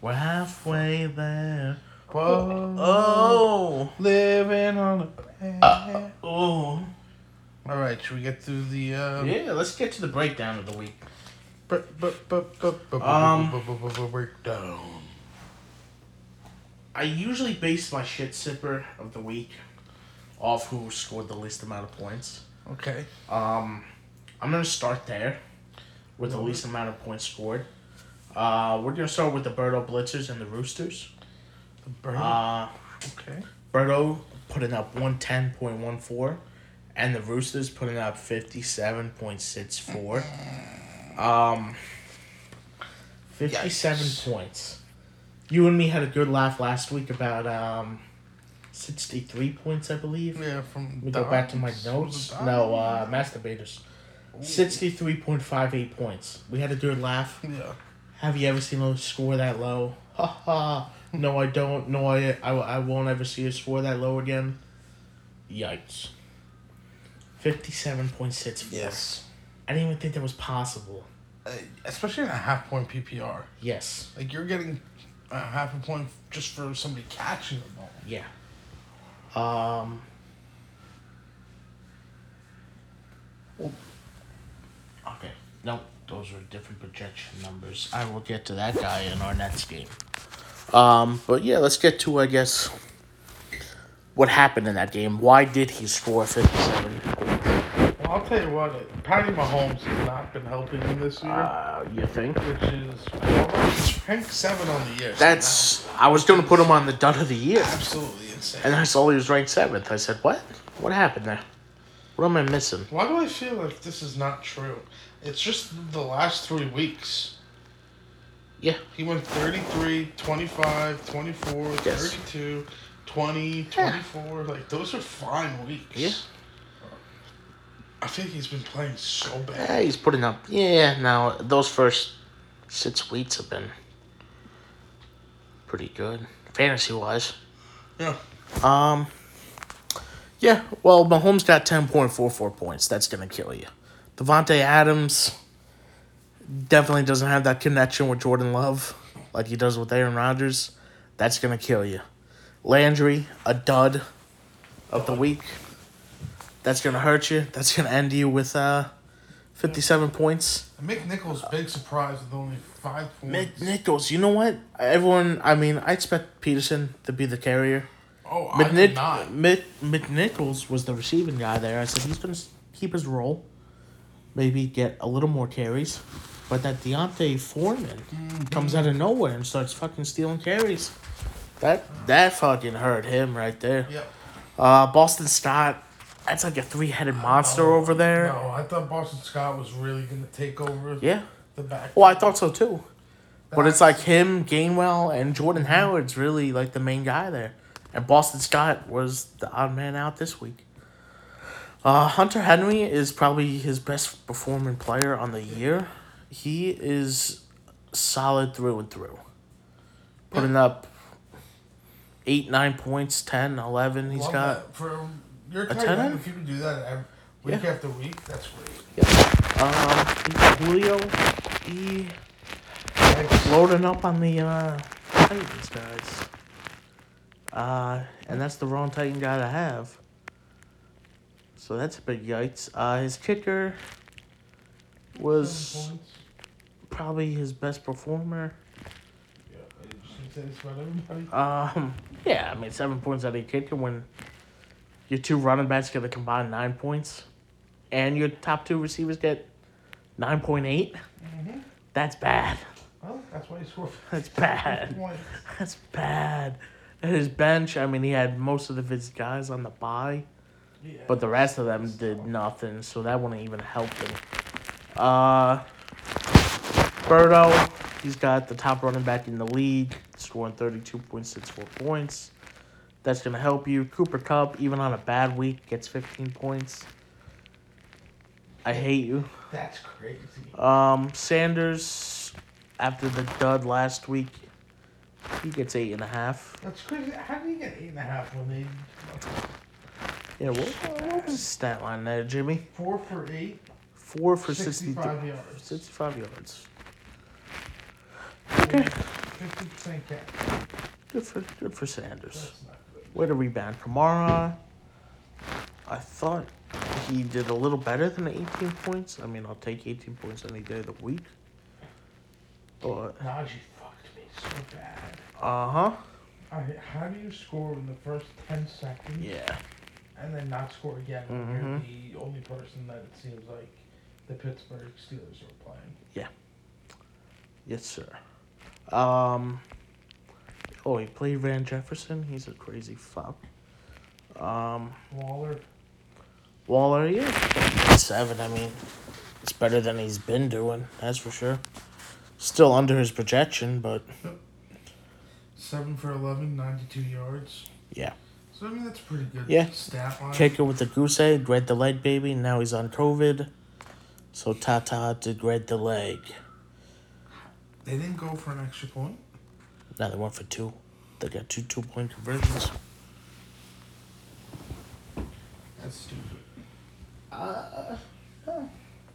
We're halfway there. Whoa. Oh. Living on a prayer. Oh. All right, should we get through the uh, Yeah, let's get to the breakdown of the week. br- br- br- br- br- Um, br- br- br- breakdown? I usually base my shit sipper of the week off who scored the least amount of points. Okay. Um, I'm gonna start there with the least amount of points scored. Uh, we're gonna start with the Birdo Blitzers and the Roosters. The bird. Uh, okay. Birdo putting up 110.14, and the Roosters putting up 57.64. Um, 57 points. You and me had a good laugh last week about um, 63 points, I believe. Yeah, from. Let me go back to my notes. No, uh, masturbators. 63.58 points. We had to a good laugh. Yeah. Have you ever seen a score that low? Ha ha. No, I don't. No, I, I, I won't ever see a score that low again. Yikes. 57.64. Yes. I didn't even think that was possible. Uh, especially in a half point PPR. Yes. Like you're getting a half a point just for somebody catching the ball. Yeah. Um. Okay. No, those are different projection numbers. I will get to that guy in our next game. Um, but yeah, let's get to I guess what happened in that game. Why did he score fifty-seven? Well, I'll tell you what, Patty Mahomes has not been helping him this year, Uh, you think? which is well, ranked seven on the year. That's. I was gonna put him on the dud of the year, absolutely insane. and I saw he was ranked seventh. I said, "What? What happened there? What am I missing?" Why do I feel like this is not true? It's just the last three weeks. Yeah. He went 33, 25, 24, Yes. 32, 20, 24. Like, those are fine weeks. Yeah. I think he's been playing so bad. Yeah, he's putting up. Yeah, now those first six weeks have been pretty good, fantasy wise. Yeah. Um. Yeah, well, Mahomes got ten point four four points. That's gonna kill you. Davante Adams definitely doesn't have that connection with Jordan Love like he does with Aaron Rodgers. That's gonna kill you. Landry, a dud of the week. That's gonna hurt you. That's gonna end you with uh, fifty-seven points. McNichols, big surprise with only five Mick points. Nichols, you know what? Everyone, I mean, I expect Peterson to be the carrier. oh, I did not. Mick, Nichols was the receiving guy there. I said he's gonna keep his role, maybe get a little more carries, but that D'Onta Foreman comes out of nowhere and starts fucking stealing carries. That that fucking hurt him right there. Yep. Uh, Boston Scott, that's like a three-headed monster No, over there. No, I thought Boston Scott was really going to take over Yeah. the back. Well, I thought so too. But it's like him, Gainwell, and Jordan Howard's really like the main guy there. And Boston Scott was the odd man out this week. Uh, Hunter Henry is probably his best performing player on the year. He is solid through and through. Putting up eight, nine points, 10, 11. He's Love got. for your a tight ten end. end? If you can do that ev- week Yeah. after week, that's great. Um, he's Julio. He Thanks. loading up on the uh, Titans guys. Uh, and that's the wrong Titan guy to have. So that's a big yikes. Uh, his kicker was probably his best performer. Yeah, I just say this about everybody. Um, yeah, I mean seven points out of your kicker when your two running backs get a combined nine points, and your top two receivers get nine point eight. Mm-hmm. That's bad. Well, that's why he scored. That's bad. That's bad. And his bench, I mean, he had most of his guys on the bye, Yeah. but the rest of them did nothing, so that wouldn't even help him. Uh, Birdo, he's got the top running back in the league, scoring 32.64 points. That's going to help you. Cooper Kupp, even on a bad week, gets 15 points. I hate you. that's crazy. Um, Sanders, after the dud last week, he gets eight and a half. That's crazy. How do you get eight and a half when they Yeah, what, what was his stat line there, Jimmy? four for eight, Four for 60, 65 yards, 65 yards. fifty percent catch? Good for good for Sanders. That's not good. Way to rebound. Kamara, I thought he did a little better than 18 points. I mean, I'll take 18 points any day of the week. But, Najee fucked me so bad. uh huh. I, how do you score in the first ten seconds Yeah. and then not score again when Mhm. you're the only person that it seems like the Pittsburgh Steelers are playing? Yeah. Yes, sir. Um. Oh, he played Van Jefferson. He's a crazy fuck. Um, Waller. Waller, yeah, seven. I mean, it's better than he's been doing. That's for sure. Still under his projection, but Seven for 11, 92 yards. Yeah. So, I mean, that's pretty good Yeah. stat line. kicker with the goose egg, read the leg baby. Now he's on COVID, so Tata did read the leg. They didn't go for an extra point. Now they went for two. They got two two point conversions. That's stupid. Uh,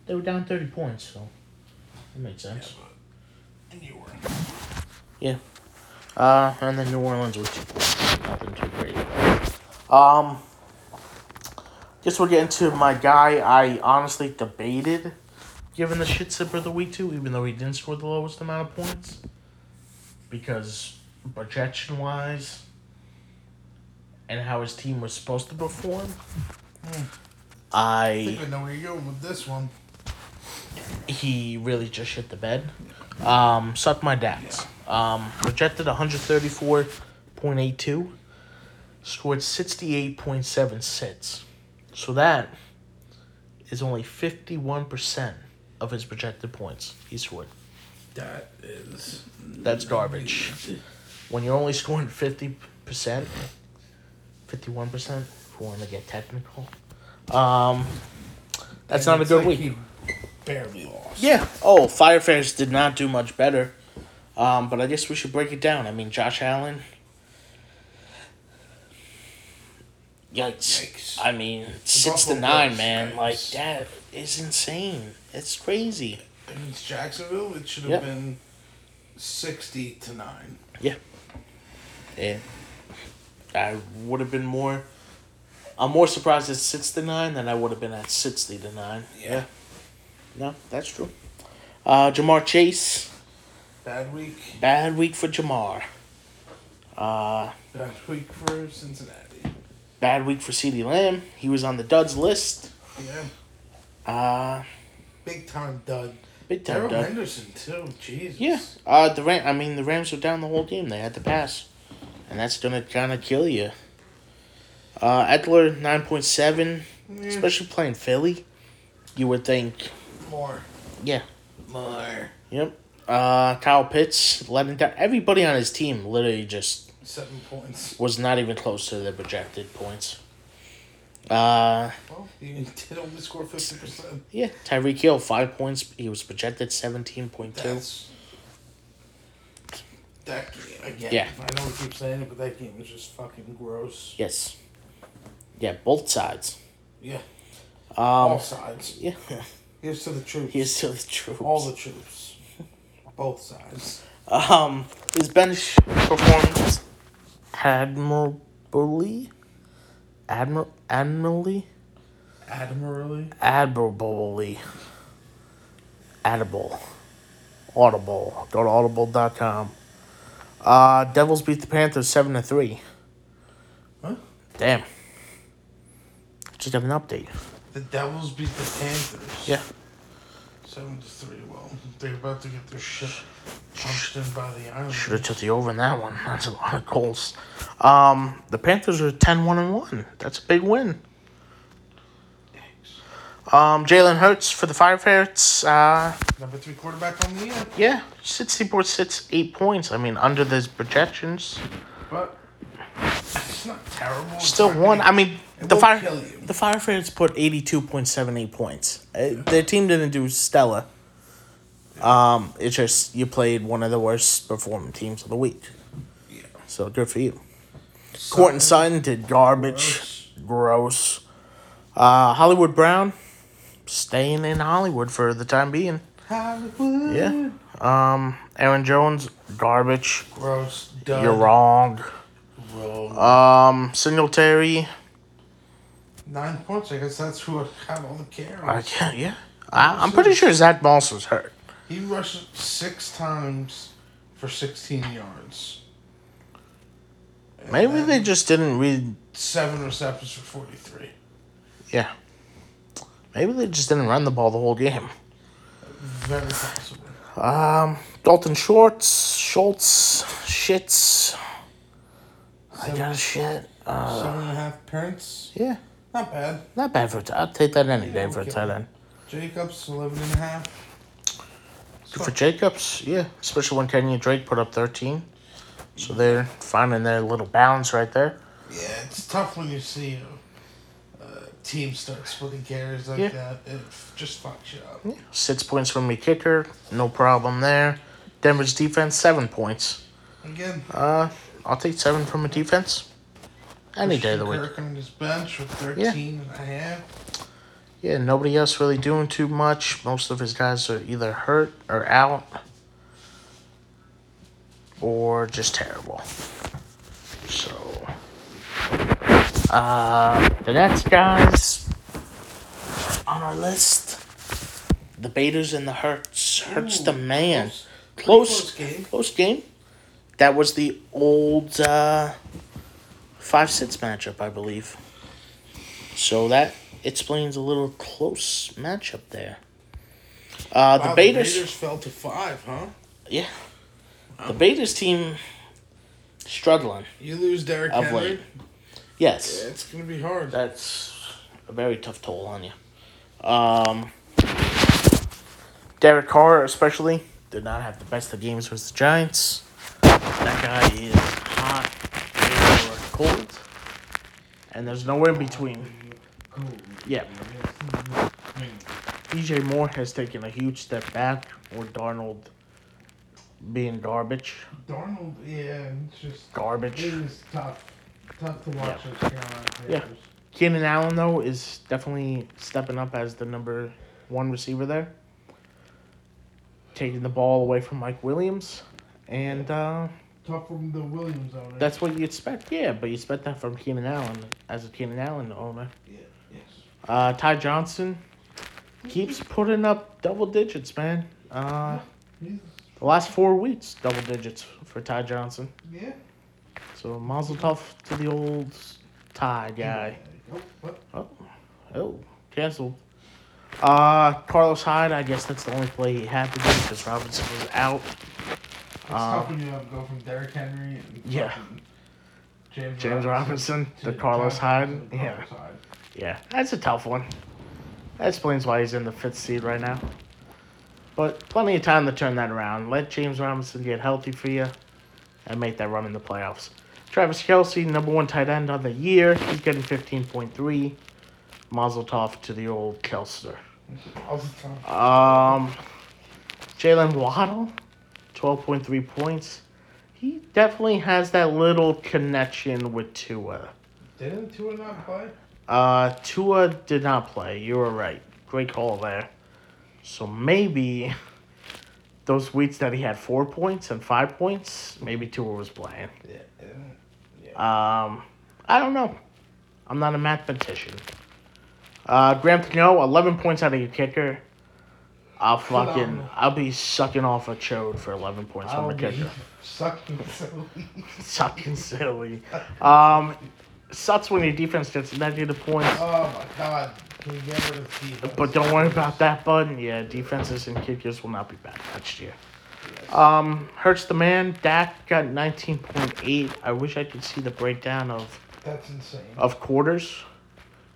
they were down thirty points, so that makes sense. And you were. Uh, and then New Orleans was nothing too great. Um, guess we'll get into my guy. I honestly debated giving the shit sipper the week to, even though he didn't score the lowest amount of points, because projection wise, and how his team was supposed to perform, I I think I know where you're going with this one. he really just shit the bed. Um, sucked my dads. Um, projected 134.82, scored 68.76. So that is only 51% of his projected points he scored. That is. That's garbage. When you're only scoring 50%, 51%, if we want to get technical, um, that's not a good like week. He barely lost. Yeah. Oh, Firefairs did not do much better. Um, but I guess we should break it down. I mean, Josh Allen. Yikes. Yikes. I mean, six to nine, man. Like that is insane. It's crazy. Against Jacksonville, it should have Yep. been 60 to 9. Yeah. I would have been more. I'm more surprised at six to nine than I would have been at sixty to nine. Yeah. No, that's true. Uh, Ja'Marr Chase, Bad week. bad week for Ja'Marr. Uh, Bad week for Cincinnati. bad week for CeeDee Lamb. He was on the duds list. Yeah. Uh, Big time dud. Big time Darrell dud. Henderson, too. Jesus. Yeah. Uh, the Ram. I mean, the Rams were down the whole game. They had to pass, and that's gonna kind of kill you. Uh, Ekeler nine point seven, especially playing Philly. You would think. More. Yeah. More. Yep. Uh, Kyle Pitts letting down everybody on his team. Literally just Seven points. was not even close to the projected points. Uh, Well, he did only score 50%. yeah. Tyreek Hill five points. He was projected seventeen point two. That's. That game, again. Yeah. I know we keep saying it, but that game was just fucking gross. Yes. Yeah, both sides. Yeah. Um, All sides. yeah. Here's to the troops. Here's to the troops. All the troops. Both sides. Um, his bench performed admirably, admir admirably, Admirably. admirably, audible, audible. Go to audible.com. Uh, Devils beat the Panthers seven to three. Huh? Damn. Just got an update. The Devils beat the Panthers. Yeah. Seven to three. Well, they're about to get their shit punched in by the Islanders. Should have took the over in that one. That's a lot of goals. Um, the Panthers are 10-1 and one. That's a big win. Um, Jalen Hurts for the Firefighters. Uh, Number three quarterback on the year. yeah, sixty-four sits eight points. I mean, under those projections, But it's not terrible. Still not one. I mean, the won't fire kill you. the Firefighters put eighty-two point seven eight points. Uh, their team didn't do stellar. Um, it's just you played one of the worst performing teams of the week. Yeah. So good for you. Courtland Sutton did garbage. Gross. Uh, Hollywood Brown, staying in Hollywood for the time being. Hollywood. Yeah. Um, Aaron Jones, garbage. Gross. Dud. You're wrong. Wrong. Um, Singletary, Nine points. I guess that's who had all the care. I can't. Yeah, I, I'm pretty sure Zach Moss was hurt. He rushed six times for 16 yards. And Maybe they just didn't read. seven receptions for 43. Yeah. Maybe they just didn't run the ball the whole game. Very possible. Um, Dalton Shorts, Schultz, shits. I got a shit. Seven and a half Prince. Yeah, Not bad. not bad for a tight. I'll take that any day for a tight end. Jacobs, 11 and a half. For Jacobs, yeah. Especially when Kenyan Drake put up 13. So they're finding their little balance right there. Yeah, it's tough when you see a, a team start splitting carries like Yeah. that. It just fucks you up. Six points from me kicker, no problem there. Denver's defense, seven points. Again, Uh, I'll take seven from a defense. Any day of the week. Kirk on his bench with 13 and a half. Yeah, nobody else really doing too much. Most of his guys are either hurt or out or just terrible. So, uh, the next guys on our list the Baiters and the Hurts. Hurts the man. Close. Close. Close game. Close game. That was the old uh, 5 6 matchup, I believe. So that explains a little close matchup there. Uh, Wow, the Baiters, Raiders fell to five, huh? yeah, the Baiters team struggling You lose Derek of Henry. late. Yes, Yeah, it's gonna be hard. that's a very tough toll on you. Um, Derek Carr, especially, did not have the best of games with the Giants. That guy is hot or cold, and there's nowhere in between. Yeah. DJ Moore has taken a huge step back, or Darnold being garbage. Darnold, yeah, it's just Garbage. it is tough, tough to watch Yeah. those Carolina Yeah. Panthers. Keenan Allen, though, is definitely stepping up as the number one receiver there. Taking the ball away from Mike Williams. And uh, Tough from the Williams owner. that's what you expect. Yeah, but you expect that from Keenan Allen as a Keenan Allen owner. yeah, yes. Uh, Ty Johnson keeps putting up double digits, man. Uh, the last four weeks, double digits for Ty Johnson. yeah. So Mazel tov to the old Ty guy. Oh, what? Oh, canceled. Uh, Carlos Hyde, I guess that's the only play he had to do because Robinson was out. It's Uh, tough when you go from Derrick Henry and Yeah. James, James Robinson to to Carlos Hyde. To Yeah, Hyde. Yeah, that's a tough one. That explains why he's in the fifth seed right now. But plenty of time to turn that around. Let James Robinson get healthy for you and make that run in the playoffs. Travis Kelce, number one tight end on the year. He's getting 15.3. Mazel tov to the old Kelster. All the time. Um, Jaylen Waddle, twelve point three points. He definitely has that little connection with Tua. Didn't Tua not play? Uh, Tua did not play. You were right. Great call there. So maybe those weeks that he had four points and five points, maybe Tua was playing. Yeah. didn't- Um, I don't know. I'm not a mathematician. Uh, Graham Gano, 11 points out of your kicker. I'll fucking, I'll be sucking off a chode for 11 points from I'll a kicker. sucking silly. Sucking silly. Um, sucks when your defense gets negative points. Oh my god. Can you get rid of Steve? But don't worry about that, bud. Yeah, defenses and kickers will not be bad next year. Um, hurts the man. Dak got 19.8. I wish I could see the breakdown of That's insane. of quarters,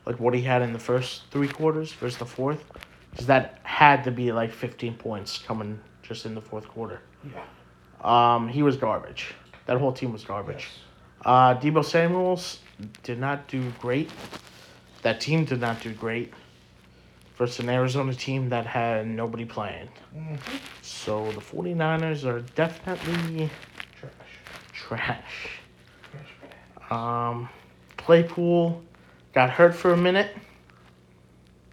like what he had in the first three quarters versus the fourth, because that had to be like 15 points coming just in the fourth quarter. Yeah. Um, he was garbage. That whole team was garbage. Uh, Deebo Samuels did not do great. That team did not do great versus an Arizona team that had nobody playing. Mhm. So the 49ers are definitely Trash. trash. Trash. Um, Claypool got hurt for a minute.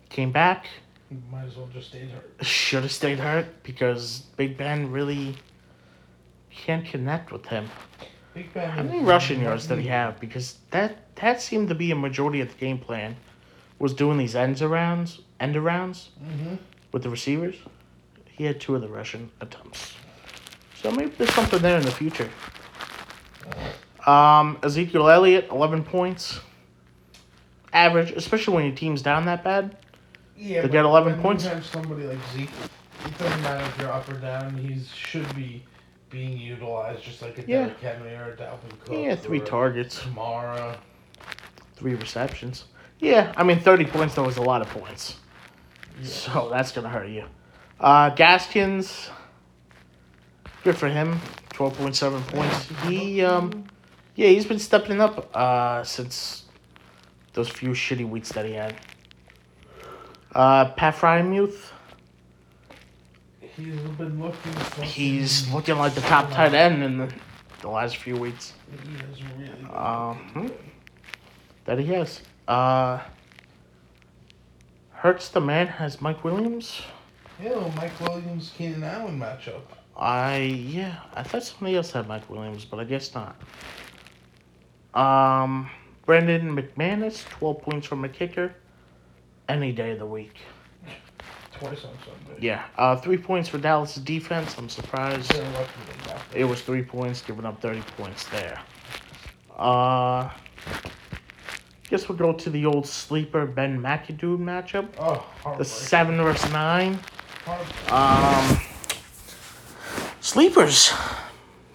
Came back. Might as well just stay hurt. Should have stayed hurt because Big Ben really can't connect with him. Big Ben. How many rushing yards did he have? Because that that seemed to be a majority of the game plan. Was doing these ends arounds, end arounds Mhm. with the receivers. He had two of the rushing attempts. So maybe there's something there in the future. Um, Ezekiel Elliott, 11 points. Average, especially when your team's down that bad. Yeah, To but get 11 points? Somebody like Zeke. It doesn't matter if you're up or down. He should be being utilized just like a Yeah. Derrick Henry or a Dalvin Cook. Yeah, three targets. Kamara. three receptions. Yeah, I mean, 30 points, though, is a lot of points. So that's going to hurt you. Uh, Gaskins, good for him. 12.7 points. He, um, yeah, he's been stepping up uh, since those few shitty weeks that he had. Uh, Pat Freiermuth, He's been looking. fucking- he's looking like the top tight end in the, the last few weeks. He is really. Um, hmm. That he has. Uh, Hurts the man has Mike Williams. Yeah, Mike Williams, Keenan Allen matchup. I yeah, I thought somebody else had Mike Williams, but I guess not. Um, Brandon McManus, twelve points from a kicker, any day of the week. Twice on Sunday. Yeah, uh, three points for Dallas defense. I'm surprised They're lucky they got it was three points, giving up thirty points there. Uh, guess we'll go to the old sleeper Ben McAdoo matchup. Oh, The seven versus nine. Um, sleepers.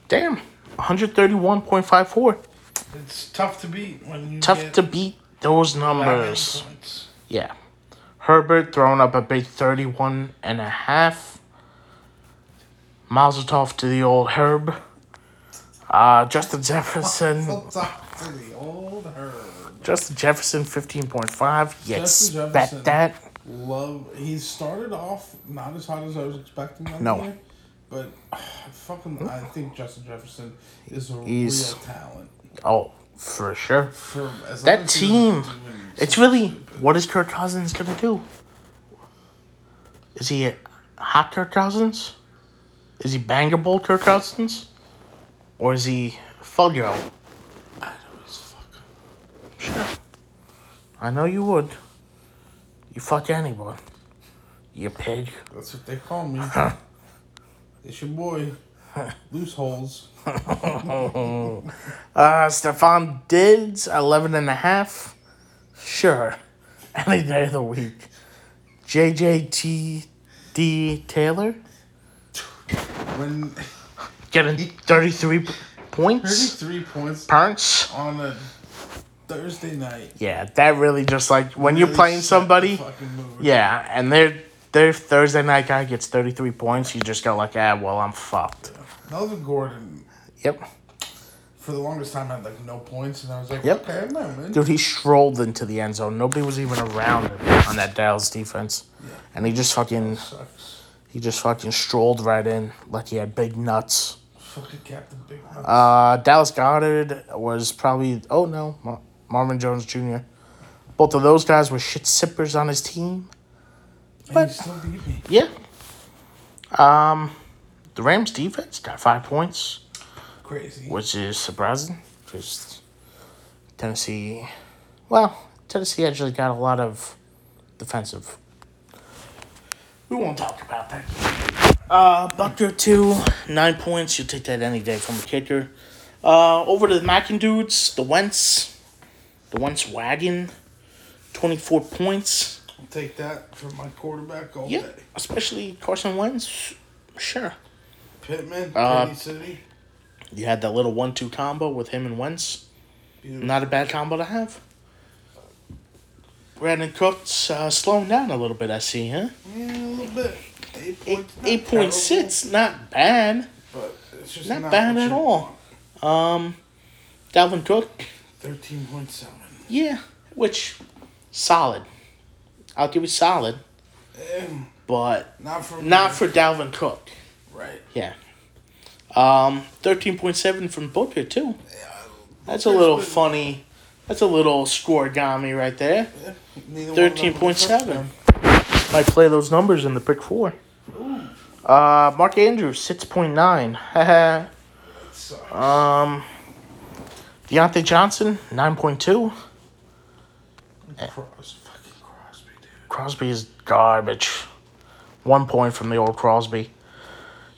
Damn, 131.54. It's tough to beat when you Tough to beat those numbers. Yeah. Herbert throwing up a big 31 and a half. Mazel tov to the old Herb. Uh, Justin Jefferson. Let's to the old herb. Justin Jefferson, 15.5. You Justin expect Jefferson. that? Love. He started off not as hot as I was expecting. No. year, but fucking, I think Justin Jefferson is a He's- real talent. Oh, for sure. For That long as he team, doesn't do anything It's really stupid. what is Kirk Cousins gonna do? Is he a hot Kirk Cousins? Is he bangable Kirk Cousins? Or is he Fuggo? I'd always fuck him. Sure. I know you would. You fuck anyone. You pig. That's what they call me. it's your boy. Loose holes. Uh, Stefon Diggs, 11 and a half. Sure. Any day of the week. JJTD Taylor, When getting 33 points. 33 points Punts. on a Thursday night. Yeah, that really just like when you're really playing set the somebody. fucking mood. Yeah, and their their Thursday night guy gets 33 points. You just go like, ah, well, I'm fucked. Melvin Gordon, Yep. for the longest time, I had like no points, and I was like, Yep. okay, no, man. Dude, he strolled into the end zone. Nobody was even around him on that Dallas defense. And he just fucking Sucks. he just fucking strolled right in like he had big nuts. Fucking Captain Big Nuts. Uh, Dallas Goedert was probably oh no, Mar- Marvin Jones Jr. Both of those guys were shit sippers on his team. and he still beat me. Yeah. Um, the Rams defense got five points, Crazy. which is surprising because Tennessee, well, Tennessee actually got a lot of defensive. We won't talk about that. Uh, Butker two, nine points. You'll take that any day from a kicker. Uh, over to the Mackin dudes, the Wentz, the Wentz wagon, twenty four points. I'll take that for my quarterback all Yeah, day. especially Carson Wentz. Sure. Pittman, Uh, Penny City. You had that little one-two combo with him and Wentz. Beautiful. Not a bad combo to have. Brandin Cooks uh, slowing down a little bit. I see, huh? Yeah, a little bit. Eight Eight point six, not bad. But it's just Not not, bad at all. Um, Dalvin Cook, 13.7. yeah, which solid. I'll give you solid, Eh, but not for not me. for Dalvin Cook. Right. Yeah. Um, thirteen point seven from Booker too. Yeah, That's a little funny. That's a little scorigami right there. yeah, neither one of them with a 13.7. touchdown. Might play those numbers in the pick four. Uh, Mark Andrews, 6.9. Haha. Sucks. um, Diontae Johnson, 9.2. Cross, Crosby, dude. Crosby is garbage. One point from the old Crosby.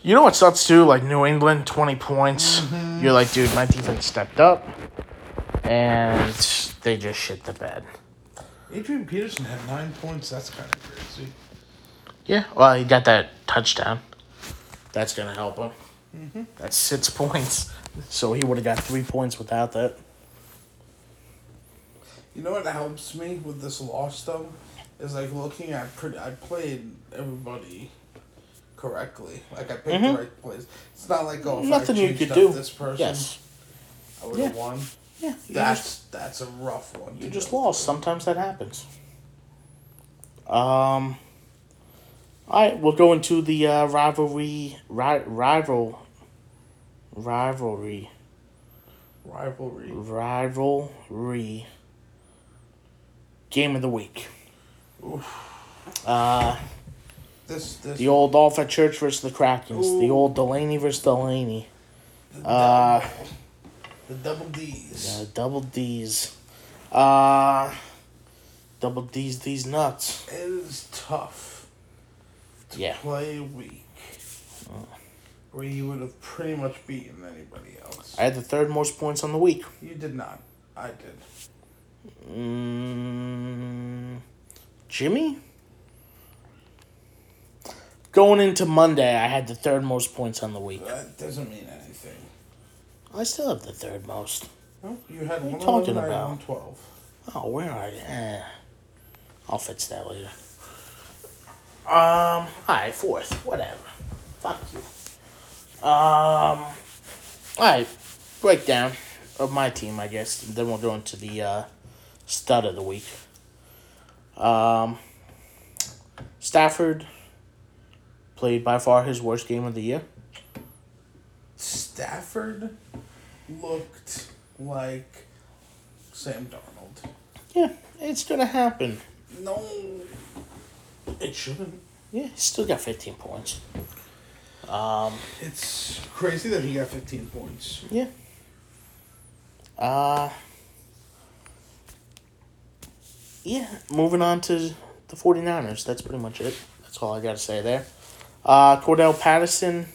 You know what sucks too? Like New England, 20 points. Mm-hmm. You're like, dude, my defense stepped up. And they just shit the bed. Adrian Peterson had nine points. That's kind of crazy. Yeah, well, he got that touchdown. That's gonna help him. Mm-hmm. That's six points. So he would have got three points without that. You know what helps me with this loss though, is like looking at pretty. I played everybody correctly. Like I picked Mhm. the right place. It's not like oh, Nothing I you could do. this person, Yes. I would have Yeah. won. Yeah. You just, That's that's a rough one. you just lost. through. Sometimes that happens. Um. All right, we'll go into the uh, rivalry. Ri- rival. Rivalry. rivalry. Rivalry. Game of the week. Uh, This this the old Dolph at Church versus the Krakens. The old Delaney versus Delaney. the uh, double, the double D's. The double D's. Uh, double D's, these nuts. It is tough to Yeah. play a week where you would have pretty much beaten anybody else. I had the third most points on the week. you did not. I did. Mm, Jimmy? Going into Monday, I had the third most points on the week. That doesn't mean anything. I still have the third most. No, you had What are you one talking eleven. I had about? one twelve. Oh, where are you? Eh, I'll fix that later. Um, alright, fourth. Whatever. Fuck you. Um, alright, breakdown of my team, I guess. Then we'll go into the uh, stud of the week. Um, Stafford played by far his worst game of the year. Stafford looked like Sam Darnold. Yeah, it's gonna happen. No, it shouldn't. Yeah, still got 15 points. Um, It's crazy that he got 15 points. Yeah. Uh Yeah, moving on to the 49ers. That's pretty much it. That's all I got to say there. Uh Cordarrelle Patterson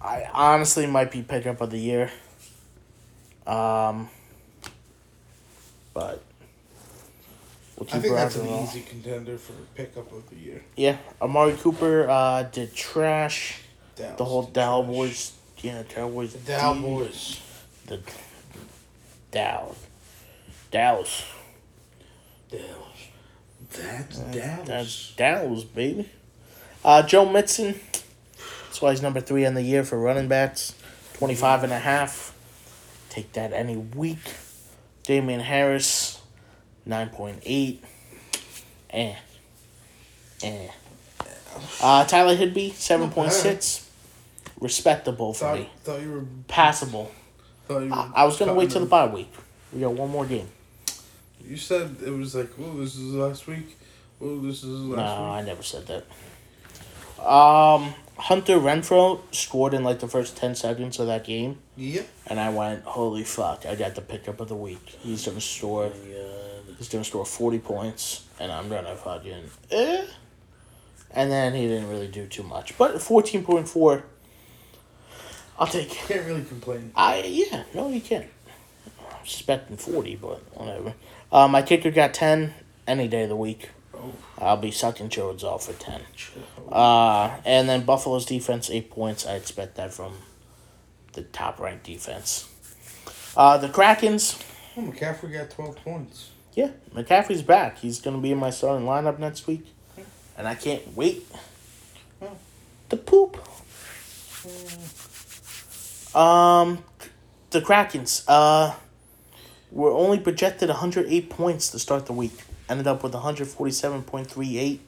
I honestly might be pickup of the year. Um but we'll I think that's an easy contender for pickup of the year. Yeah, Amari Cooper uh did trash. Dallas The whole did Dow trash. boys, yeah, Cowboys. The Dow D- boys. The Dow. Dallas. Dallas. That's That's Dallas. Dallas, baby. Uh, Joe Mixon. That's why he's number three on the year for running backs. 25 and a half. Take that any week. Damien Harris. 9.8. Eh. Eh. Uh, Tyler Higbee. 7.6. Respectable for Thought, me. thought you were. Passable. Thought you were I, I was going to wait till the bye week. We got one more game. You said it was like, oh, this is last week. Oh, this is last No, last I never said that. Um, Hunter Renfrow scored in like the first 10 seconds of that game, Yep. and I went, holy fuck, I got the pickup of the week. He's going to score, he's going to score 40 points, and I'm going to fucking, eh? And then he didn't really do too much. But 14.4, I'll take it. Can't really complain. I, yeah, no, you can't. I'm expecting 40, but whatever. Uh, my kicker got 10 any day of the week. I'll be sucking Jones off for 10. Uh, and then Buffalo's defense, eight points. I expect that from the top ranked defense. Uh, the Krakens, oh, McCaffrey got 12 points. yeah, McCaffrey's back. He's going to be in my starting lineup next week. And I can't wait to poop. Um, the Krakens, uh, were only projected 108 points to start the week. Ended up with 147.38.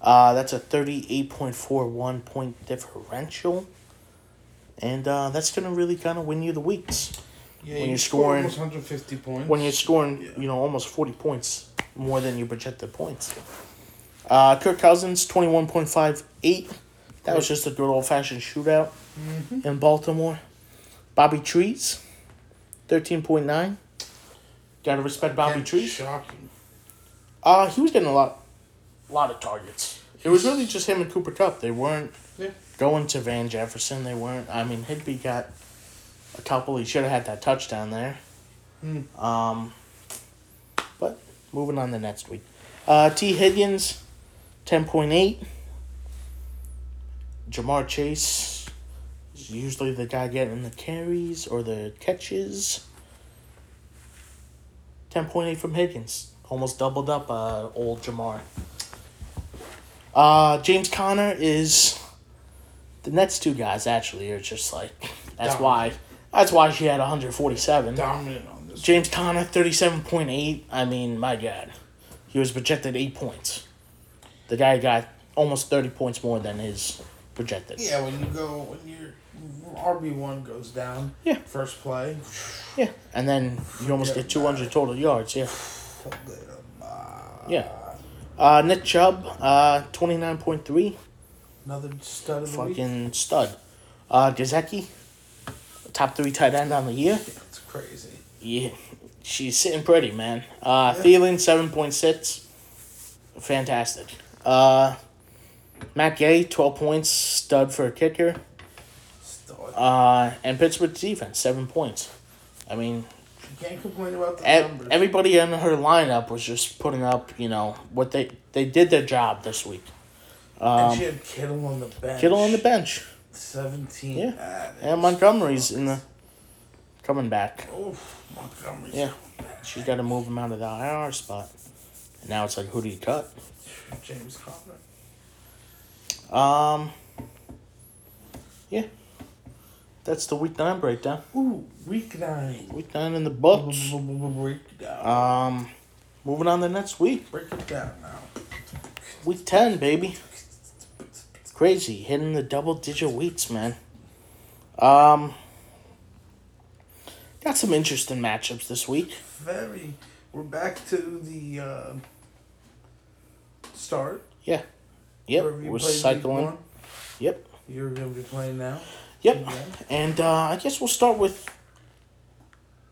Uh, that's a 38.41 point differential. And uh, that's going to really kind of win you the weeks. Yeah, When you you're scoring- almost 150 points. When you're scoring, Yeah. you know, almost 40 points more than your projected points. Uh, Kirk Cousins, 21.58. That was just a good old fashioned shootout in Baltimore. Bobby Trees, 13.9. Gotta respect Bobby Trees. Shocking. Uh, he was getting a lot, lot of targets. It was really just him and Cooper Kupp. They weren't Yeah. going to Van Jefferson. They weren't. I mean, Higbee got a couple. He should have had that touchdown there. Hmm. Um, but moving on to next week. Uh, T. Higgins, ten point eight. Ja'Marr Chase is usually the guy getting the carries or the catches. 10.8 from Higgins. Almost doubled up uh, old Ja'Marr. Uh, James Conner is the next two guys actually are just like that's Dominant. why that's why she had 147. Dominant on this. James Conner 37.8. I mean, my god. He was projected 8 points. The guy got almost 30 points more than his projected. Yeah, when you go when your RB one goes down. Yeah. First play. Yeah. And then you almost get 200 total yards, yeah. Yeah. Uh, Nick Chubb, uh, 29.3. Another stud of the week. Fucking stud. Uh, Gesicki, top three tight end on the year. It's crazy. Yeah, she's sitting pretty, man. Uh, Thielen, 7.6. Fantastic. Uh, Matt Gay, 12 points, stud for a kicker. Stud. Uh, and Pittsburgh's defense, 7 points. I mean, can't complain about the ev- numbers. everybody in her lineup was just putting up, you know, what they they did their job this week. and Um, she had Kittle on the bench. Kittle on the bench, Seventeen. Yeah. and Montgomery's in the coming back. Oof, Montgomery's Yeah. She's got to move him out of the IR spot. And now it's like, who do you cut? James Conner. Um, yeah, that's the week nine breakdown. Ooh, week nine. Week nine in the books. Break it down. Um, moving on to next week, Break it down now. week ten, baby. Crazy, hitting the double digit weeks, man. Um, got some interesting matchups this week. Very. We're back to the uh, start. Yeah. Yep, we're cycling. Yep, You're gonna be playing now. Yep. And uh, I guess we'll start with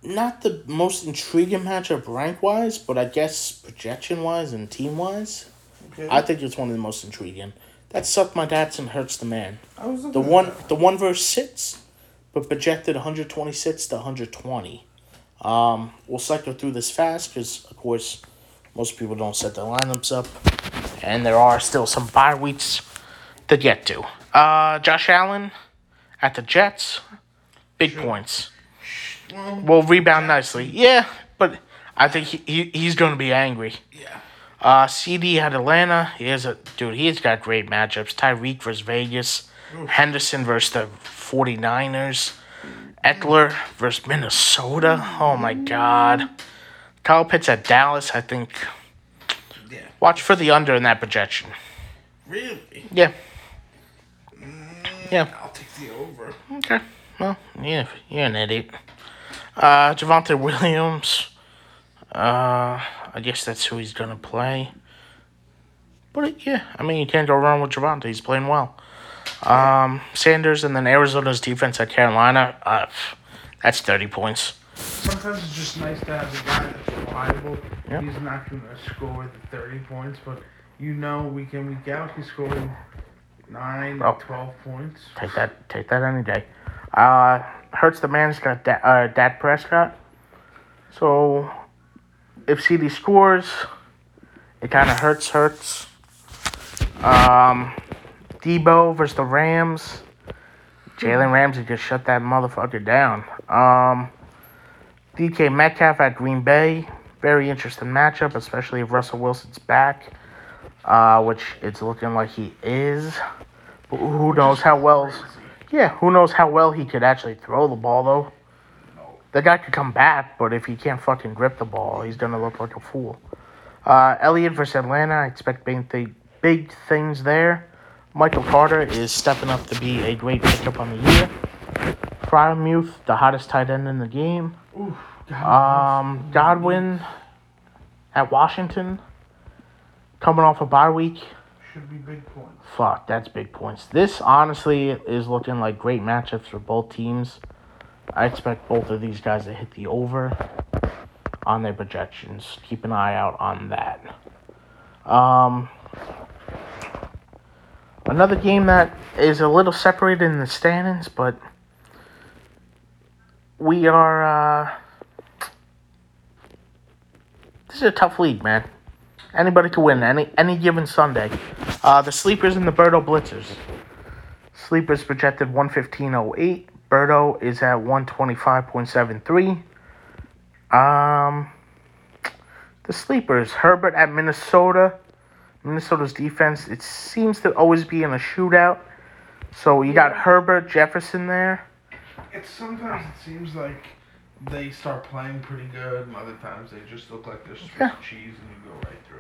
not the most intriguing matchup rank wise, but I guess projection wise and team wise. Okay. I think it's one of the most intriguing. That sucked my dad's and hurts the man. I was The one the one verse sits, but projected 126 to 120. Um, we'll cycle through this fast because of course most people don't set their lineups up, and there are still some bye weeks to get to. Uh, Josh Allen at the Jets, big points. Well, Will rebound nicely. Yeah, but I think he, he he's going to be angry. yeah. Uh, CeeDee at Atlanta. He has a dude. He's got great matchups. Tyreek versus Vegas. Henderson versus the 49ers. Ekeler versus Minnesota. Oh my God. Kyle Pitts at Dallas. I think. Yeah. Watch for the under in that projection. Really? Yeah. Yeah. Okay. Well, yeah, you're an idiot. Uh, Javonte Williams. Uh, I guess that's who he's gonna play. But yeah, I mean you can't go wrong with Javonte. He's playing well. Um, Sanders and then Arizona's defense at Carolina. Uh, that's thirty points. Sometimes it's just nice to have a guy that's reliable. Yep. He's not going to score the 30 points, but you know week in, week out, he's scoring 9, Oh. 12 points. Take that. Take that any day. Uh, hurts the man's got da- uh, Dak Prescott. So, if CeeDee scores, it kind of hurts. Hurts. Um, Deebo versus the Rams. Jalen Ramsey just shut that motherfucker down. Um, DK Metcalf at Green Bay. Very interesting matchup, especially if Russell Wilson's back, uh, which it's looking like he is. But who knows how well? Yeah, who knows how well he could actually throw the ball though. The guy could come back, but if he can't fucking grip the ball, he's gonna look like a fool. Uh, Elliott versus Atlanta, I expect big, th- big things there. Michael Carter is stepping up to be a great pickup on the year. Freiermuth, the hottest tight end in the game. God. Um, Godwin at Washington, coming off a bye week. Should be big points. Fuck, that's big points. This honestly is looking like great matchups for both teams. I expect both of these guys to hit the over on their projections. Keep an eye out on that. Um, another game that is a little separated in the standings, but we are. Uh, this is a tough league, man. Anybody can win any any given Sunday. Uh, the sleepers and the Birdo Blitzers. Sleepers projected 115.08. Birdo is at 125.73. Um, The sleepers, Herbert at Minnesota. Minnesota's defense, it seems to always be in a shootout. So you got Herbert, Jefferson there. It's sometimes it seems like they start playing pretty good, and other times they just look like they're Yeah. cheese and you go right through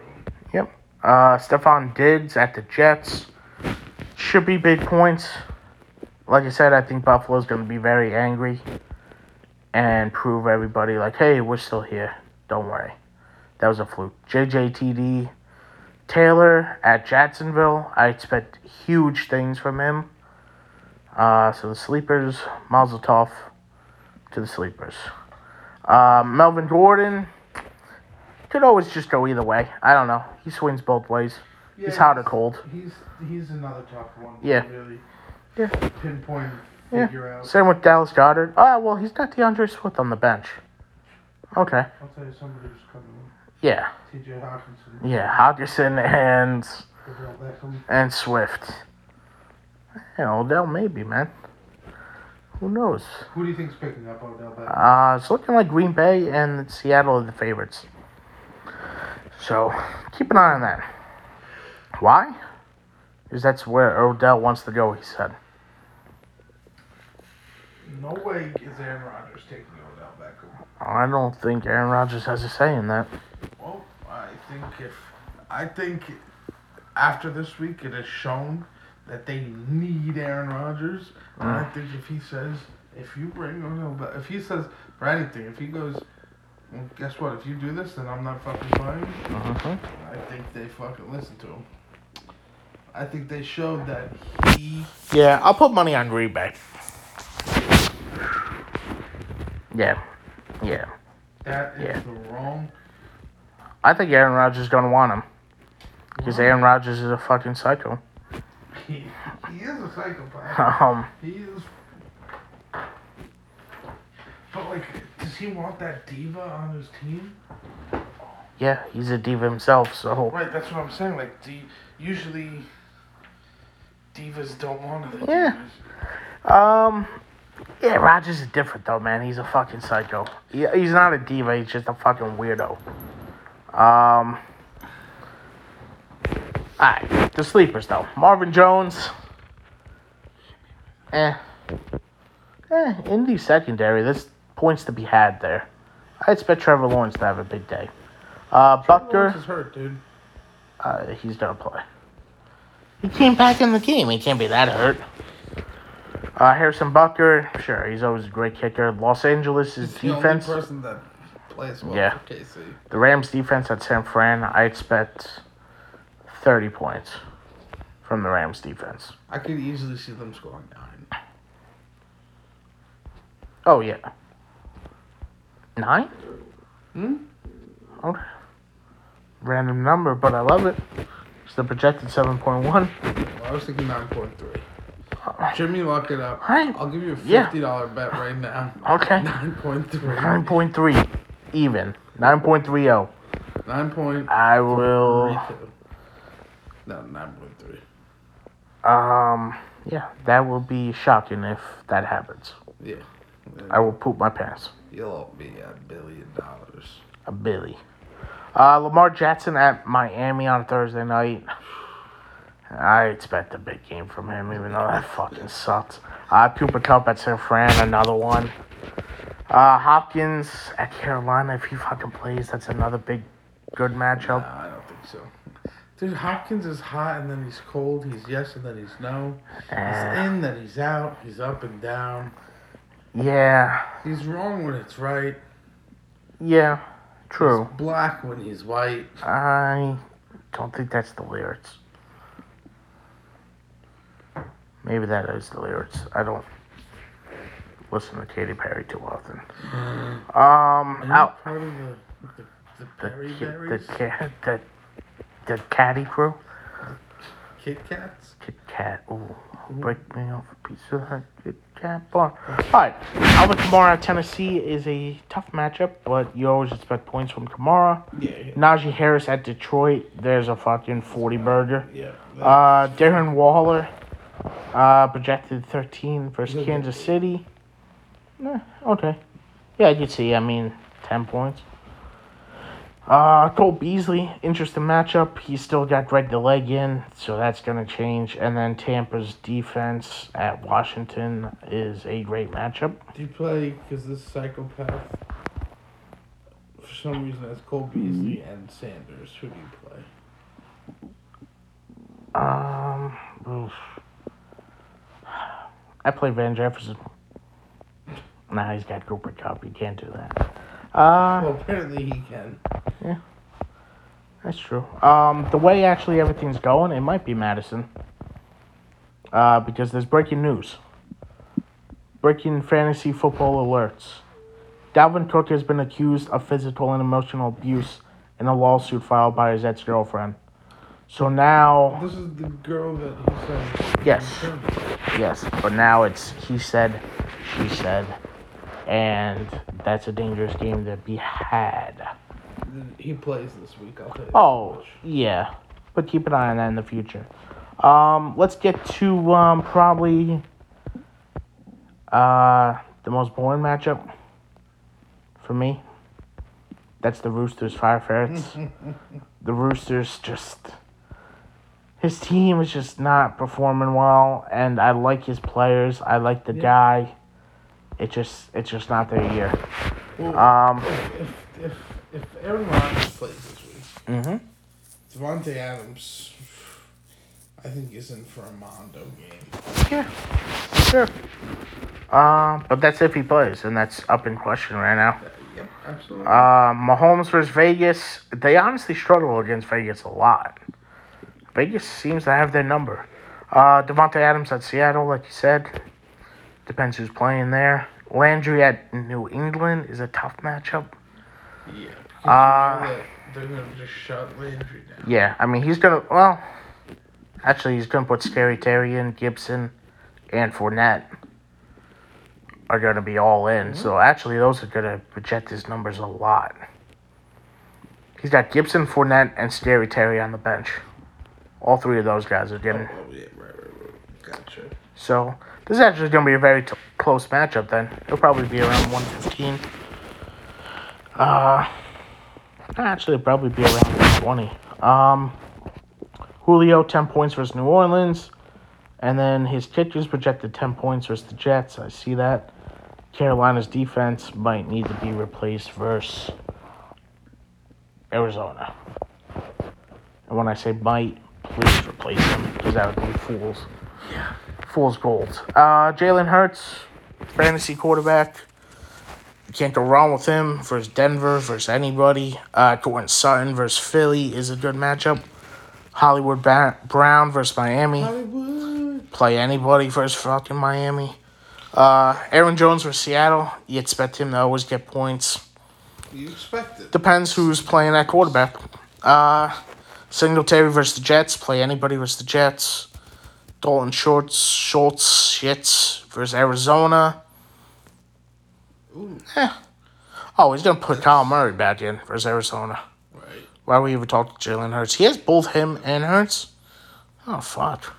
them. Uh, Stefon Diggs at the Jets. Should be big points. Like I said, I think Buffalo's going to be very angry and prove everybody, like, hey, we're still here. Don't worry. That was a fluke. JJTD Taylor at Jacksonville. I expect huge things from him. Uh, so the sleepers, Mazel Tov to the sleepers. Uh, Melvin Gordon could always just go either way. I don't know. He swings both ways. Yeah, He's hot or cold. He's he's another tough one. Yeah. Really Yeah. pinpoint Yeah. out. Same with Dallas Goedert. Oh, well, he's got DeAndre Swift on the bench. Okay. I'll tell you somebody who's coming Yeah. T.J. Hockenson. Yeah. Hockenson and and Swift. Yeah, Odell maybe, man. Who knows? Who do you think's picking up Odell Beckham? Uh, it's looking like Green Bay and Seattle are the favorites. So keep an eye on that. Why? Because that's where Odell wants to go. He said. no way is Aaron Rodgers taking Odell Beckham. I don't think Aaron Rodgers has a say in that. Well, I think if I think after this week it has shown that they need Aaron Rodgers, and I mm. think if he says if you bring Odell, if he says for anything, if he goes, well, guess what? If you do this, then I'm not fucking playing. Mhm. I think they fucking listen to him. I think they showed that he. Yeah, I'll put money on Green Bay. Yeah, yeah. That is Yeah. the wrong. I think Aaron Rodgers is gonna want him because Aaron Rodgers is a fucking psycho. He, he is a psychopath. Um, He is. But like, does he want that diva on his team? yeah, he's a diva himself. So Right, that's what I'm saying. Like, di- usually divas don't want the Yeah. divas. Um, yeah, Rodgers is different though, man. He's a fucking psycho. He, he's not a diva. He's just a fucking weirdo. Um. Alright, the sleepers though. Marvin Jones. Eh. Eh, Indy secondary. There's points to be had there. I expect Trevor Lawrence to have a big day. Uh, Butker. Is hurt, dude. Uh, he's gonna play. He came back in the game. He can't be that hurt. Uh, Harrison Butker, sure, he's always a great kicker. Los Angeles' defense, person that plays well Yeah. for KC. the Rams' defense at San Fran, I expect 30 points from the Rams' defense. I could easily see them scoring nine. Oh, yeah. Nine? Hmm? Okay. Random number, but I love it. It's the projected 7.1. Well, I was thinking nine point three. Jimmy, lock it up. I'll give you a fifty dollar bet right now. Okay. Nine point three. 9.3. Even. 9.30. Nine point I will. three. No, nine point three. Um, yeah, that will be shocking if that happens. Yeah. I will poop my pants. You'll be a billion dollars. A Billy. Uh, Lamar Jackson at Miami on Thursday night. I expect a big game from him, even though that fucking sucks. Uh, Cooper Kupp at San Fran, another one. Uh, Hopkins at Carolina, if he fucking plays, that's another big, good matchup. I don't think so. Dude, Hopkins is hot and then he's cold. He's yes and then he's no. He's Uh, in, then he's out. He's up and down. Yeah, He's wrong when it's right. yeah, true. He's black when he's white. I don't think that's the lyrics. Maybe that is the lyrics. I don't listen to Katy Perry too often. Um, Are you out part of the the, the the Berry ki- the cat the the caddy crew. Kit Kats? Kit Kat. Ooh, break me off a piece of that Kit Kat bar. All right, Alvin Kamara at Tennessee is a tough matchup, but you always expect points from Kamara. Yeah, yeah. Najee Harris at Detroit. There's a fucking forty burger. yeah. Uh, Darren Waller, uh, projected 13 versus Kansas City. Eh, okay. Yeah, I could see. I mean, 10 points. Uh, Cole Beasley, interesting matchup. He's still got Greg the leg in, so that's going to change. And then Tampa's defense at Washington is a great matchup. Do you play because this psychopath? For some reason, has Cole Beasley and Sanders. Who do you play? Um, oof. I play Van Jefferson. Nah, he's got Cooper Kupp. You can't do that. Uh, Well, apparently he can. Yeah, that's true. Um, the way actually everything's going, it might be Madison. Uh, because there's breaking news. Breaking fantasy football alerts. Dalvin Cook has been accused of physical and emotional abuse in a lawsuit filed by his ex girlfriend. So now, This is the girl that he said. Yes. yes, but now it's he said, she said, and that's a dangerous game to be had. He plays this week. I'll tell you. Oh, yeah. But keep an eye on that in the future. Um, let's get to um, probably uh, the most boring matchup for me. That's the Roosters Fire Ferrets. the Roosters just. His team is just not performing well, and I like his players. I like the Yeah. guy. It just, it's just not their year. Well, Um, if, if if if Aaron Rodgers plays this week, mhm. Davante Adams, I think is in for a Mondo game. Yeah, sure. Uh, but that's if he plays, and that's up in question right now. Uh, yep, absolutely. Uh, Mahomes versus Vegas. They honestly struggle against Vegas a lot. Vegas seems to have their number. Uh, Davante Adams at Seattle, like you said. Depends who's playing there. Landry at New England is a tough matchup. yeah. uh, they're gonna just shut Landry down. Yeah, I mean he's gonna. Well, actually he's gonna put Scary Terry in, Gibson, and Fournette are gonna be all in. So actually, those are gonna project his numbers a lot. He's got Gibson, Fournette, and Scary Terry on the bench. All three of those guys are Oh, getting. oh, yeah, right, right, right. Gotcha. So this is actually gonna be a very t- close matchup. Then it'll probably be around one fifteen. Uh, actually, it'll probably be around one twenty. Um, Julio ten points versus New Orleans, and then his kickers projected ten points versus the Jets. I see that. Carolina's defense might need to be replaced versus Arizona. And when I say might, please replace them because that would be fools. Yeah. Fool's gold. Uh, Jalen Hurts, fantasy quarterback. You can't go wrong with him versus Denver versus anybody. Uh, Courtland Sutton versus Philly is a good matchup. Hollywood ba- Brown versus Miami. Hollywood. Play anybody versus fucking Miami. Uh, Aaron Jones versus Seattle. You expect him to always get points. You expect it. Depends who's playing at quarterback. Uh, Singletary versus the Jets. Play anybody versus the Jets. Dalton Schultz, Schultz, Shits versus Arizona. Ooh, Oh, he's gonna put Kyler Murray back in versus Arizona. right. Why would we even talk to Jalen Hurts? He has both him and Hurts. Oh fuck.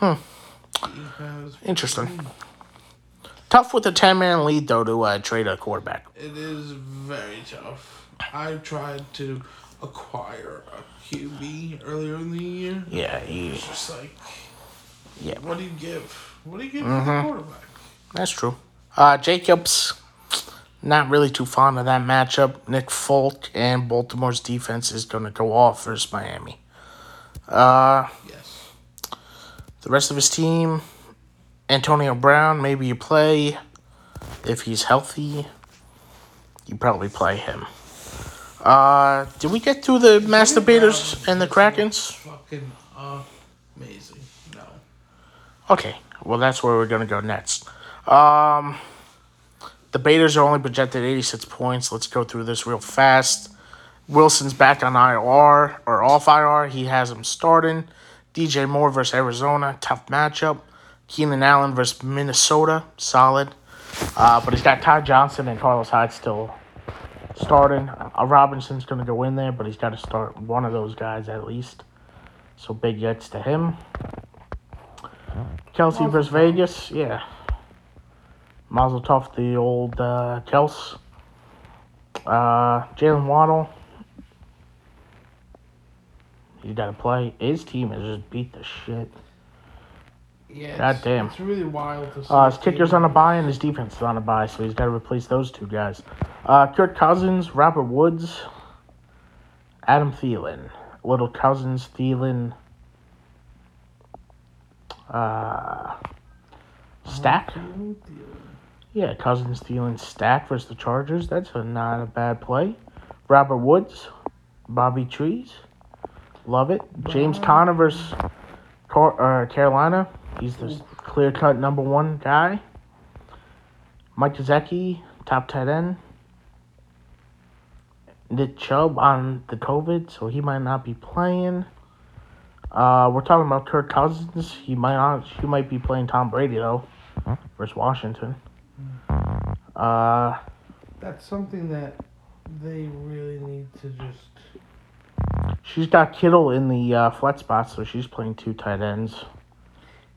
Has. Interesting. Tough with a ten man lead though to uh, trade a quarterback. It is very tough. I tried to acquire a QB earlier in the year. Yeah, he, It's just like, yeah, what do you give? What do you give Mm-hmm. the quarterback? that's true. Uh, Jacobs, not really too fond of that matchup. Nick Folk and Baltimore's defense is gonna go off versus Miami. Uh, Yes. The rest of his team, Antonio Brown, maybe you play. If he's healthy, you probably play him. Uh, did we get to the masturbators and the Krakens? Fucking amazing. No. Okay, well that's where we're gonna go next. Um, the Baiters are only projected 86 points. Let's go through this real fast. Wilson's back on IR or off IR. He has him starting. DJ Moore versus Arizona, tough matchup. Keenan Allen versus Minnesota, solid. Uh, but he's got Ty Johnson and Carlos Hyde still starting. Uh, Robinson's gonna go in there, but he's got to start one of those guys at least. So big yets to him. Kelce versus Vegas, yeah. Mazel tov, the old uh, Kels. Uh, Jaylen Waddle. He's got to play. His team has just beat the shit. Yeah, God it's, damn. It's really wild to see. Uh, his kicker's on a bye and his defense is on a bye, so he's got to replace those two guys. Uh, Kirk Cousins, Robert Woods, Adam Thielen, Little Cousins, Thielen, uh, Stack. Yeah, Cousins, Thielen, Stack versus the Chargers. That's a, not a bad play. Robert Woods, Bobby Trees, love it. James Conner versus Car- uh, Carolina. He's the clear cut number one guy. Mike Gesicki, top tight end. Nick Chubb on the COVID, so he might not be playing. Uh, we're talking about Kirk Cousins. He might not. He might be playing Tom Brady though, versus Washington. Uh, That's something that they really need to just. she's got Kittle in the uh, flex spot, so she's playing two tight ends,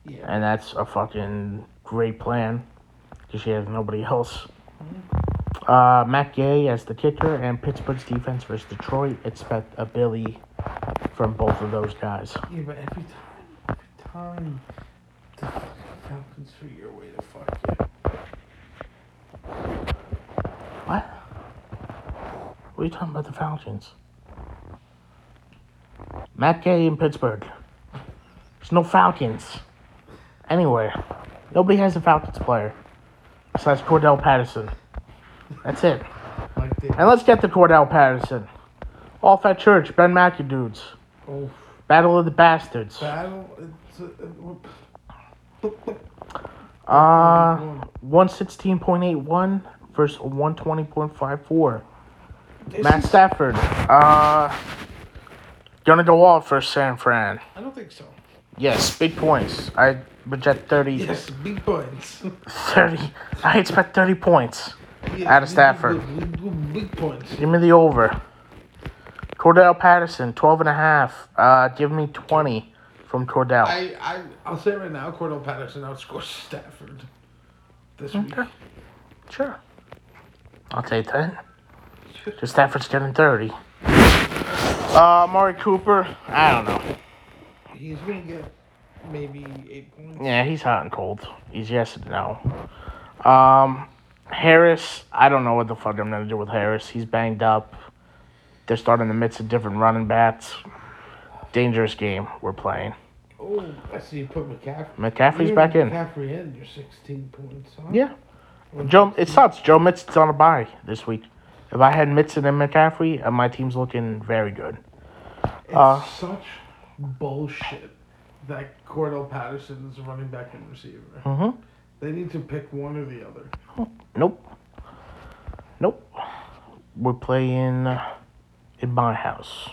Yeah. and that's a fucking great plan because she has nobody else. Uh, Matt Gay as the kicker, and Pittsburgh's defense versus Detroit. Expect a Billy from both of those guys. Yeah, but every time, every time the fucking Falcons figure a way to fuck you. What? What are you talking about the Falcons? Matt Gay in Pittsburgh. There's no Falcons anywhere. Nobody has a Falcons player besides Cordarrelle Patterson. That's it. Like. And let's get to Cordarrelle Patterson. Off at church, Ben McAdoo's. Oh, Battle of the Bastards. battle. It's a, it, Uh, 116.81 versus 120.54. Matt Stafford. Uh, gonna go off for San Fran. I don't think so. Yes, big points. I project 30, Yes, big points. 30. I expect 30 points. Yes, Out of Stafford. Big, big, big points. Give me the over. Cordarrelle Patterson, 12 and a half. Uh, give me 20 from Cordarrelle. I, I, I'll say right now, Cordarrelle Patterson outscores Stafford this week. Okay. Sure. I'll take that. Just Stafford's getting 30. Uh, Mari Cooper, I don't know. He's gonna get maybe eight points. Yeah, he's hot and cold. He's yes and no. Um, Harris, I don't know what the fuck I'm gonna do with Harris. He's banged up. They're starting the midst of different running backs. Dangerous game we're playing. Oh, I see you put McCaffrey. McCaffrey's You back in. McCaffrey in your 16 points. Huh? Yeah. Joe, it sucks. Joe Mixon's on a bye this week. If I had Mixon and McCaffrey, uh, my team's looking very good. It's Uh, such bullshit that Cordarrelle Patterson is a running back and receiver. Mm-hmm. They need to pick one or the other. Nope. Nope. We're playing uh, in my house.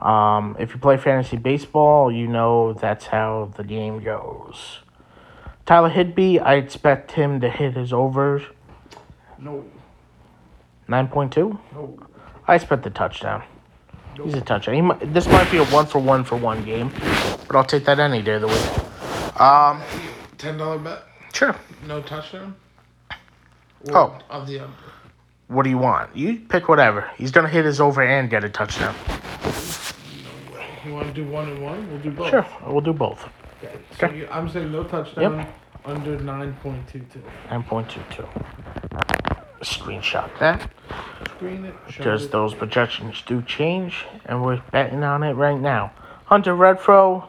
Um, if you play fantasy baseball, you know that's how the game goes. Tyler Higbee, I expect him to hit his over No, 9.2. no, I expect the touchdown. He's a touchdown. He might, this might be a one for one for one game, but I'll take that any day of the week. Um, Ten dollar bet, sure. no touchdown. Oh. of the under. What do you want? You pick whatever. He's gonna hit his over and get a touchdown. No way. You want to do one and one? We'll do both. Sure, we'll do both. Okay. So Okay. you, I'm saying no touchdown Yep. under nine point two two. 9.22. Screenshot that Screen it. Show because it. those projections do change, and we're betting on it right now. Hunter Renfrow,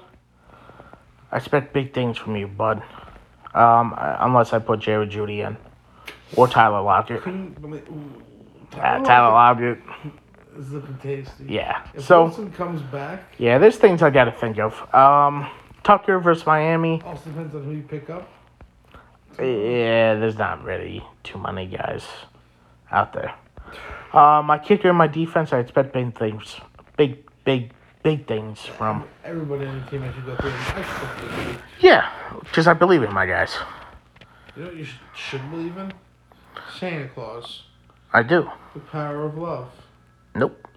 I expect big things from you, bud. Um, I- unless I put Jared Jeudy in or Tyler Lockett. Couldn't believe. Ooh, Uh, Tyler Lockett, is looking tasty. yeah. If So Wilson comes back, yeah, there's things I got to think of. Um, Tucker versus Miami. also depends on who you pick up. Yeah, there's not really too many guys out there. Uh, my kicker and my defense, I expect big things. Big, big, big things from. Everybody on the team I should go through. I. Yeah, because I believe in my guys. You know what you should, should believe in? Santa Claus. I do. The power of love. Nope.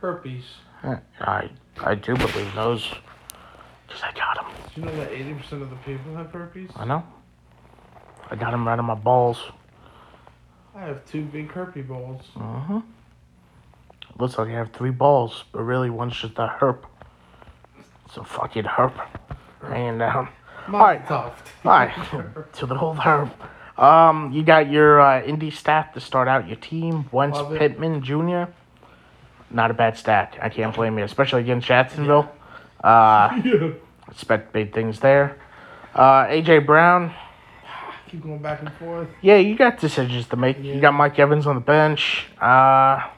Herpes. I I do believe those. Because I got them. Do you know that 80% of the people have herpes? I know. I got them right on my balls. I have two big herpy balls. Uh-huh. Looks like I have three balls, but really one's just a herp. It's a fucking herp hanging down. Alright. Tuft. Alright, to the old herp. Um, you got your uh, indie staff to start out your team. Wentz Love it. Pittman Jr. Not a bad stack. I can't blame you, especially against Jacksonville. Uh, yeah. Expect big things there. Uh, AJ Brown. Keep going back and forth. Yeah, you got decisions to make. You got Mike Evans on the bench. Uh,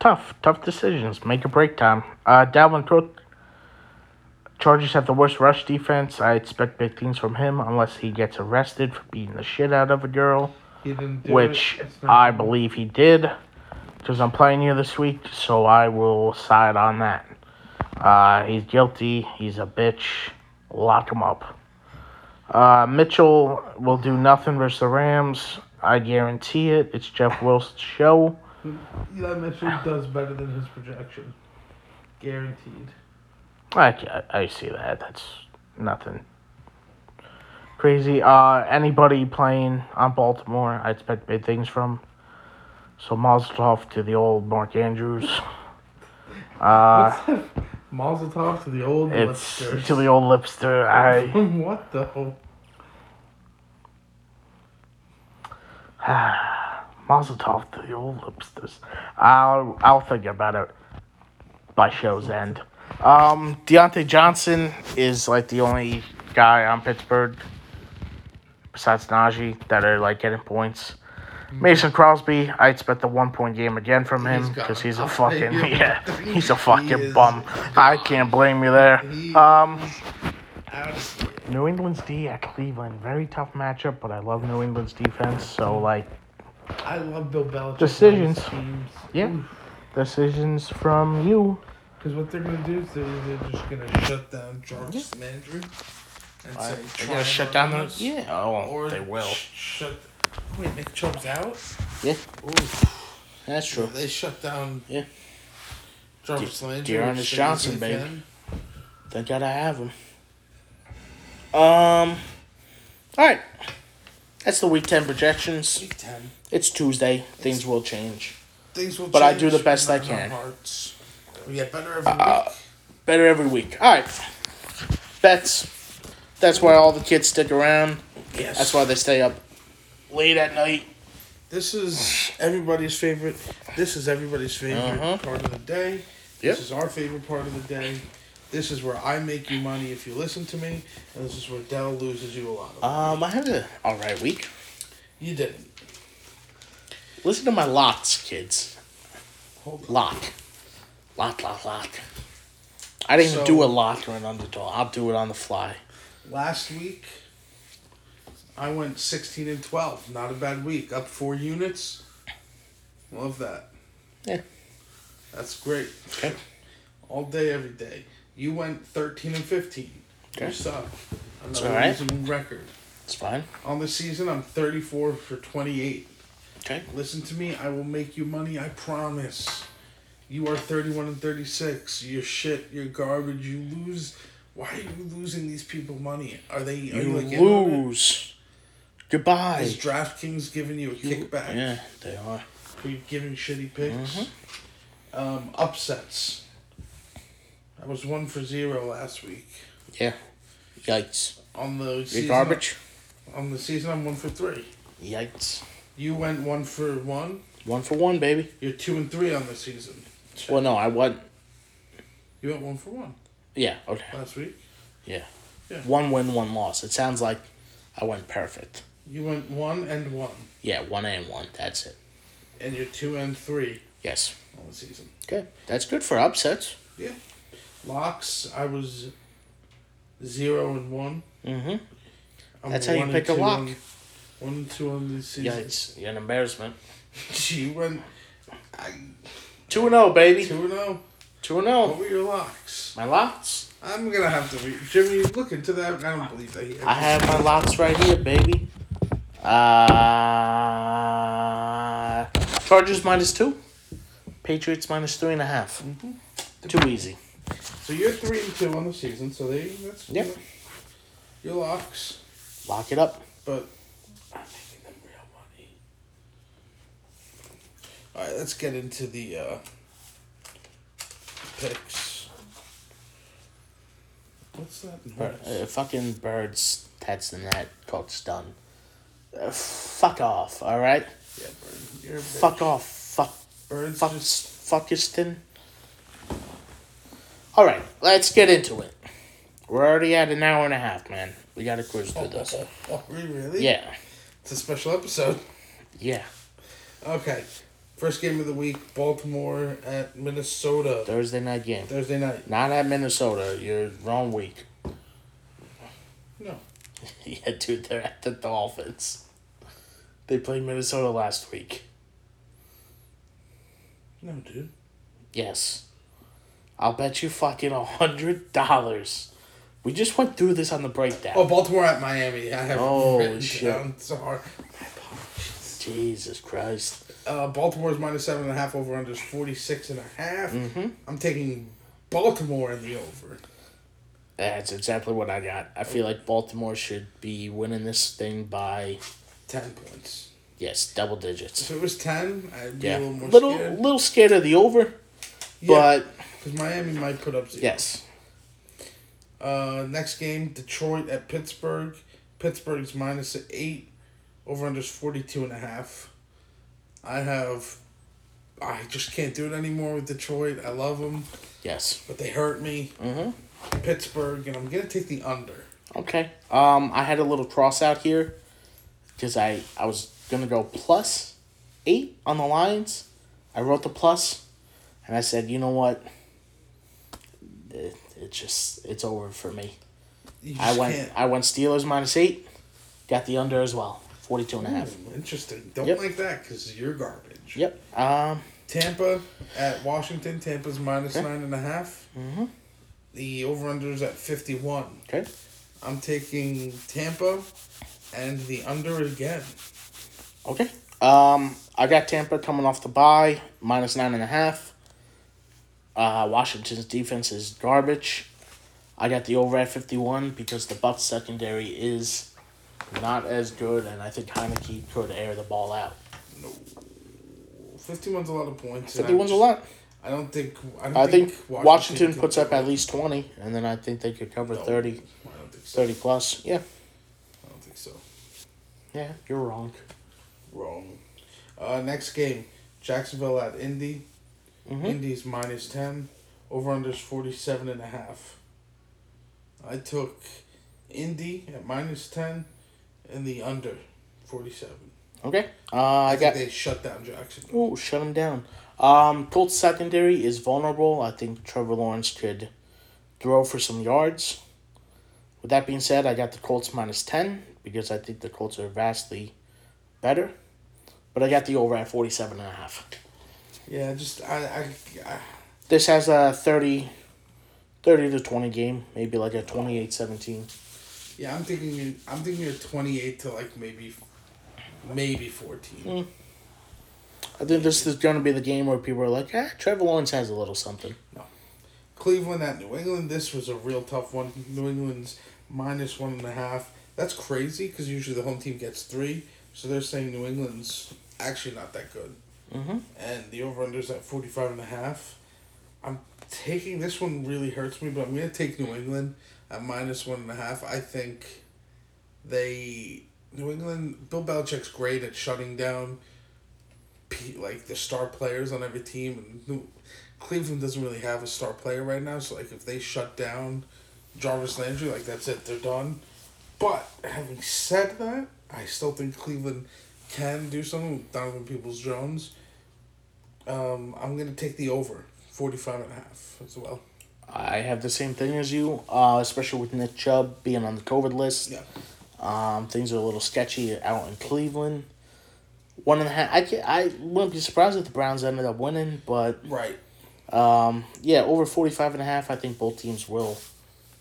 tough, tough decisions. Make or break time. Uh, Dalvin Cook. Chargers have the worst rush defense. I expect big things from him unless he gets arrested for beating the shit out of a girl, He didn't do which. I believe he did. Because I'm playing you this week, so I will side on that. Uh, he's guilty. He's a bitch. Lock him up. Uh, Mitchell will do nothing versus the Rams. I guarantee it. It's Jeff Wilson's show. Eli Mitchell does better than his projection. Guaranteed. I, I, see that. That's nothing crazy. Uh, anybody playing on Baltimore, I expect big things from. So Mazel to the old Mark Andrews. Uh, What's that? Mazel tov to the old it's Lipsters. to the old lipster. I what the hell? Mazel tov to the old lipsters. I'll I'll think about it by show's end. Um, Diontae Johnson is like the only guy on Pittsburgh besides Najee that are like getting points. Mason Crosby, I expect the one point game again from him because he's a I'll fucking yeah he's a fucking is bum. I can't blame you there. Um, New England's D at Cleveland, very tough matchup, but I love New England's defense. So like I love Bill Belichick. Decisions. Teams. Yeah. decisions from you. Because what they're gonna do is they're, they're just gonna shut down Jarvis Landry and say They're gonna shut down those. Yeah, oh, Or they will. sh- shut. Wait, Nick Chubb's out. Yeah. Ooh, That's true. they shut down. Yeah. Jarvis Landry. D'Ernest as soon Johnson, baby. can. They gotta have him. Um. All right. That's the week ten projections. Week ten. It's Tuesday. Things will change. Things will But I do the best I can. Hearts. We get better every Uh, week. Better every week. All right. Bets. That's why all the kids stick around. Yes. That's why they stay up late at night. This is everybody's favorite. This is everybody's favorite Uh-huh. part of the day. Yep. This is our favorite part of the day. This is where I make you money if you listen to me, and this is where Dell loses you a lot of. money. Um, I had a all right week. you didn't. Listen to my lots, kids. Hold on. Lock. Lock, lock, lock. I didn't even So- do a lock or an underdog. I'll do it on the fly. Last week, I went sixteen and twelve. Not a bad week. Up four units. Love that. Yeah. That's great. Okay. All day, every day. You went thirteen and fifteen. Okay. You suck. That's Another all right. losing record. It's fine. On the season, I'm 34 for 28. Okay. Listen to me. I will make you money. I promise. You are 31 and 36. You're shit. You're garbage. You lose. Why are you losing these people money? Are they? Are You you like in on it? lose. Goodbye. Is DraftKings giving you a You- kickback Yeah, they are. for you giving shitty picks? Mm-hmm. Um, upsets. I was one for zero last week. Yeah. Yikes. On the season, garbage? On the season, I'm one for three. Yikes. You went one for one. One for one, baby. You're two and three on the season. Well, no, I wasn't. You went one for one Yeah, okay. last week. Yeah. Yeah. One win, one loss. It sounds like I went perfect. You went one and one, Yeah, one and one. That's it. and you're two and three Yes. on the season. Okay. That's good for upsets. Yeah. Locks, I was zero and one. Mm-hmm. I'm That's how you one and pick a two lock. on- one and two on the season. Yikes. You're an embarrassment. You went I, 2 and 0, baby. two and zero. 2 and What 0. were your locks? My locks. I'm gonna have to read. Jimmy, look into that. I don't believe that. He I have my locks right here, baby. Uh, Chargers minus 2. Patriots minus 3.5. Too easy. So you're three and two on the season. So they that's Yep. good. Your locks, Lock it up. but I'm making them real money. All right, let's get into the uh, picks. What's that Bir- noise? uh, fucking birds that's the net. Cook's done. Uh, fuck off. All right. yeah, bird. You're. Fuck off. Fuck. Birds Fuck. just Fuckiston. All right. Let's get into it. We're already at an hour and a half, man. We gotta cruise through this. Oh, really? Yeah. It's a special episode. Yeah. Okay. First game of the week, Baltimore at Minnesota. Thursday night game. Thursday night. Not at Minnesota. You're wrong week. Yeah, dude, they're at the Dolphins. They played Minnesota last week. No, dude. Yes. I'll bet you fucking a hundred dollars. We just went through this on the breakdown. Oh, Baltimore at Miami. I have Oh, written shit. down. Sorry. My apologies. Jesus Christ. Uh, Baltimore's minus seven and a half over under is forty six and a half. Mm-hmm. I'm taking Baltimore in the over. That's exactly what I got. I feel like Baltimore should be winning this thing by Ten points. yes, double digits. If it was ten, I'd be Yeah, a little more little scared. little scared of the over, Yeah, but because Miami might put up zero. yes, Uh, next game, Detroit at Pittsburgh. Pittsburgh's minus eight. Over under is 42 and a half. I have. I just can't do it anymore with Detroit. I love them, yes. but they hurt me. Mm-hmm. Pittsburgh, and I'm going to take the under. Okay. Um, I had a little cross out here because I I was gonna go plus eight on the Lions. I wrote the plus, and I said, you know what? It, it just it's over for me. I went can't. I went Steelers minus eight, got the under as well, 42 and a half. Ooh, interesting. Don't Yep. like that because you're garbage. Yep. Um. Tampa at Washington. Tampa's minus Okay. nine and a half. Mm-hmm. The over under is at 51. Okay. I'm taking Tampa and the under again. Okay. Um, I got Tampa coming off the bye, minus nine and a half. Uh, Washington's defense is garbage. I got the over at fifty one because the Bucs secondary is not as good, and I think Heinicke could air the ball out. No. 51's a lot of points. and Fifty one's a lot. I don't think. I, don't I think Washington, Washington puts up at least twenty, and then I think they could cover No. 30, I don't think so. 30 plus. Yeah, I don't think so. yeah, you're wrong. Wrong. Uh, next game, Jacksonville at Indy. Mhm. Indy's minus ten. Over under is forty seven and a half. I took Indy at minus ten, and the under forty seven. Okay. Uh, I, I think got they shut down Jackson. Oh, shut him down. Um, Colts secondary is vulnerable. I think Trevor Lawrence could throw for some yards. With that being said, I got the Colts minus 10 because I think the Colts are vastly better. But I got the over at 47 and a half. Yeah, just I, I, I This has a 30, 30 to 20 game, maybe like a 28-17. yeah I'm thinking I'm thinking a twenty eight to like maybe, maybe fourteen. Mm. I think this is going to be the game where people are like, ah, Trevor Lawrence has a little something. No. Cleveland at New England. This was a real tough one. New England's minus one and a half. That's crazy because usually the home team gets three. So they're saying New England's actually not that good. Mm-hmm. And the over under's at 45 and a half. I'm taking this one really hurts me, but I'm going to take New England at minus one and a half. I think they. New England, Bill Belichick's great at shutting down like the star players on every team. And New, Cleveland doesn't really have a star player right now, so like if they shut down Jarvis Landry, like that's it, they're done. But having said that, I still think Cleveland can do something with Donovan Peoples Jones. Um, I'm gonna take the over 45 and a half as well. I have the same thing as you, uh, especially with Nick Chubb being on the COVID list. Yeah. Um, things are a little sketchy out in Cleveland. One and a half. I can, I wouldn't be surprised if the Browns ended up winning, but Right. um, yeah, over 45 and a half. I think both teams will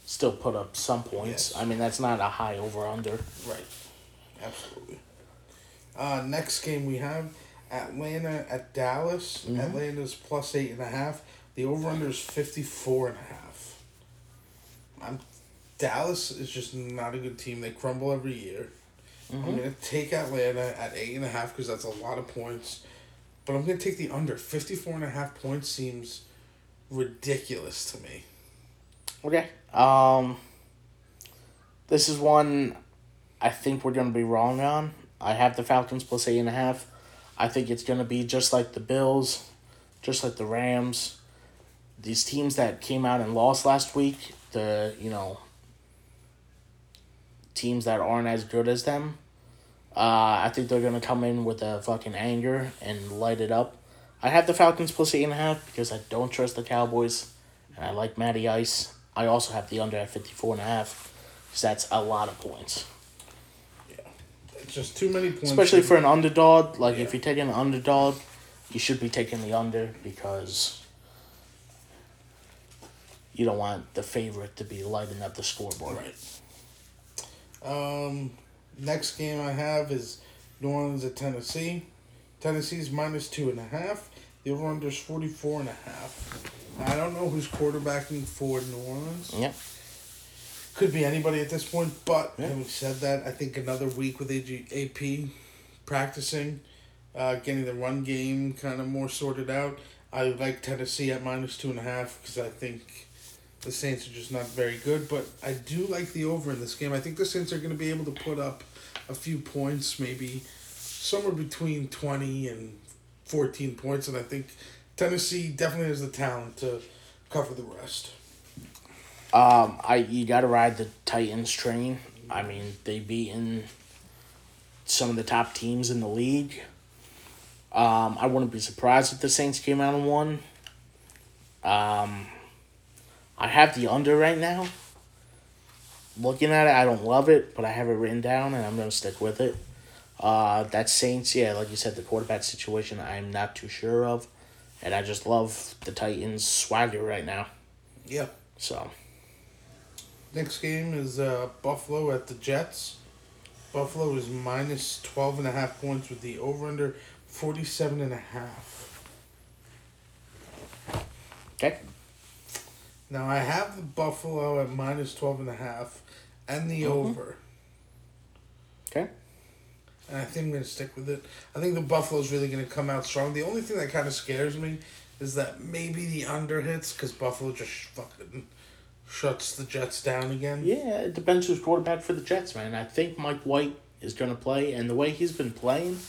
still put up some points. Yes. I mean, that's not a high over under. Right. Absolutely. Uh, next game we have Atlanta at Dallas. Mhm. Atlanta's plus eight and a half. The over under is 54 and a half. I'm Dallas is just not a good team. They crumble every year. I'm Mhm. gonna take Atlanta at eight and a half because that's a lot of points. but I'm going to take the under. 54 and a half points seems ridiculous to me. Okay. Um. This is one I think we're gonna be wrong on. I have the Falcons plus eight and a half. I think it's gonna be just like the Bills, just like the Rams. These teams that came out and lost last week, the you know teams that aren't as good as them. Uh, I think they're gonna come in with a fucking anger and light it up. I have the Falcons plus eight and a half because I don't trust the Cowboys, and I like Matty Ice. I also have the under at 54 and a half because that's a lot of points. Yeah, it's just too many points. Especially for an underdog. Like, Yeah. if you're taking an underdog, you should be taking the under because you don't want the favorite to be lighting up the scoreboard. Right. Um, next game I have is New Orleans at Tennessee. Tennessee's minus two and a half. The over under is 44 and a half. I don't know who's quarterbacking for New Orleans. Yep. Could be anybody at this point, but Yeah. having said that, I think another week with AG, AP practicing, uh, getting the run game kind of more sorted out. I like Tennessee at minus two and a half because I think the Saints are just not very good. But I do like the over in this game. I think the Saints are going to be able to put up a few points, maybe somewhere between 20 and 14 points. And I think Tennessee definitely has the talent to cover the rest. Um, I you got to ride the Titans train. I mean, they beaten some of the top teams in the league. Um, I wouldn't be surprised if the Saints came out and won. Um, I have the under right now. Looking at it, I don't love it, but I have it written down, and I'm gonna stick with it. Uh, that Saints, yeah, like you said, the quarterback situation, I'm not too sure of, and I just love the Titans' swagger right now. Yeah. So. Next game is uh, Buffalo at the Jets. Buffalo is minus 12 and a half points with the over under 47 and a half. Okay. Now I have the Buffalo at minus 12 and a half and the mm-hmm. over. Okay. And I think I'm going to stick with it. I think the Buffalo's really going to come out strong. The only thing that kind of scares me is that maybe the under hits because Buffalo just fucking shuts the Jets down again. Yeah, it depends who's quarterback for the Jets, man. I think Mike White is going to play, and the way he's been playing,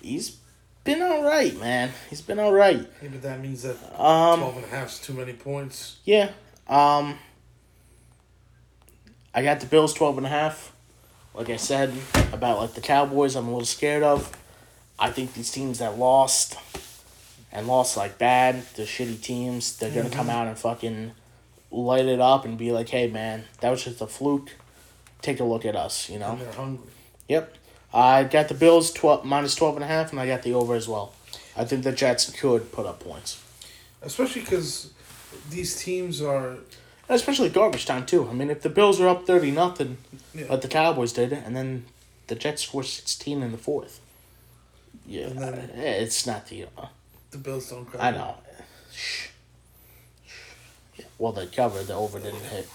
he's been all right, man. He's been all right. Yeah, but that means that Um, 12 and a half is too many points. yeah. Um, I got the Bills 12 and a half. Like I said about like the Cowboys, I'm a little scared of. I think these teams that lost and lost like bad, the shitty teams, they're gonna come out and fucking light it up and be like, "Hey, man, that was just a fluke. Take a look at us," you know. And they're hungry. Yep. I got the Bills 12, minus 12 and a half, and I got the over as well. I think the Jets could put up points. Especially because these teams are. And especially garbage time, too. I mean, if the Bills are up 30 nothing, Yeah. like the Cowboys did, and then the Jets score 16 in the fourth. Yeah, then- eh, it's not the. Uh, The Bills don't cover. I know. Shh. Yeah, well, they covered, the over didn't hit.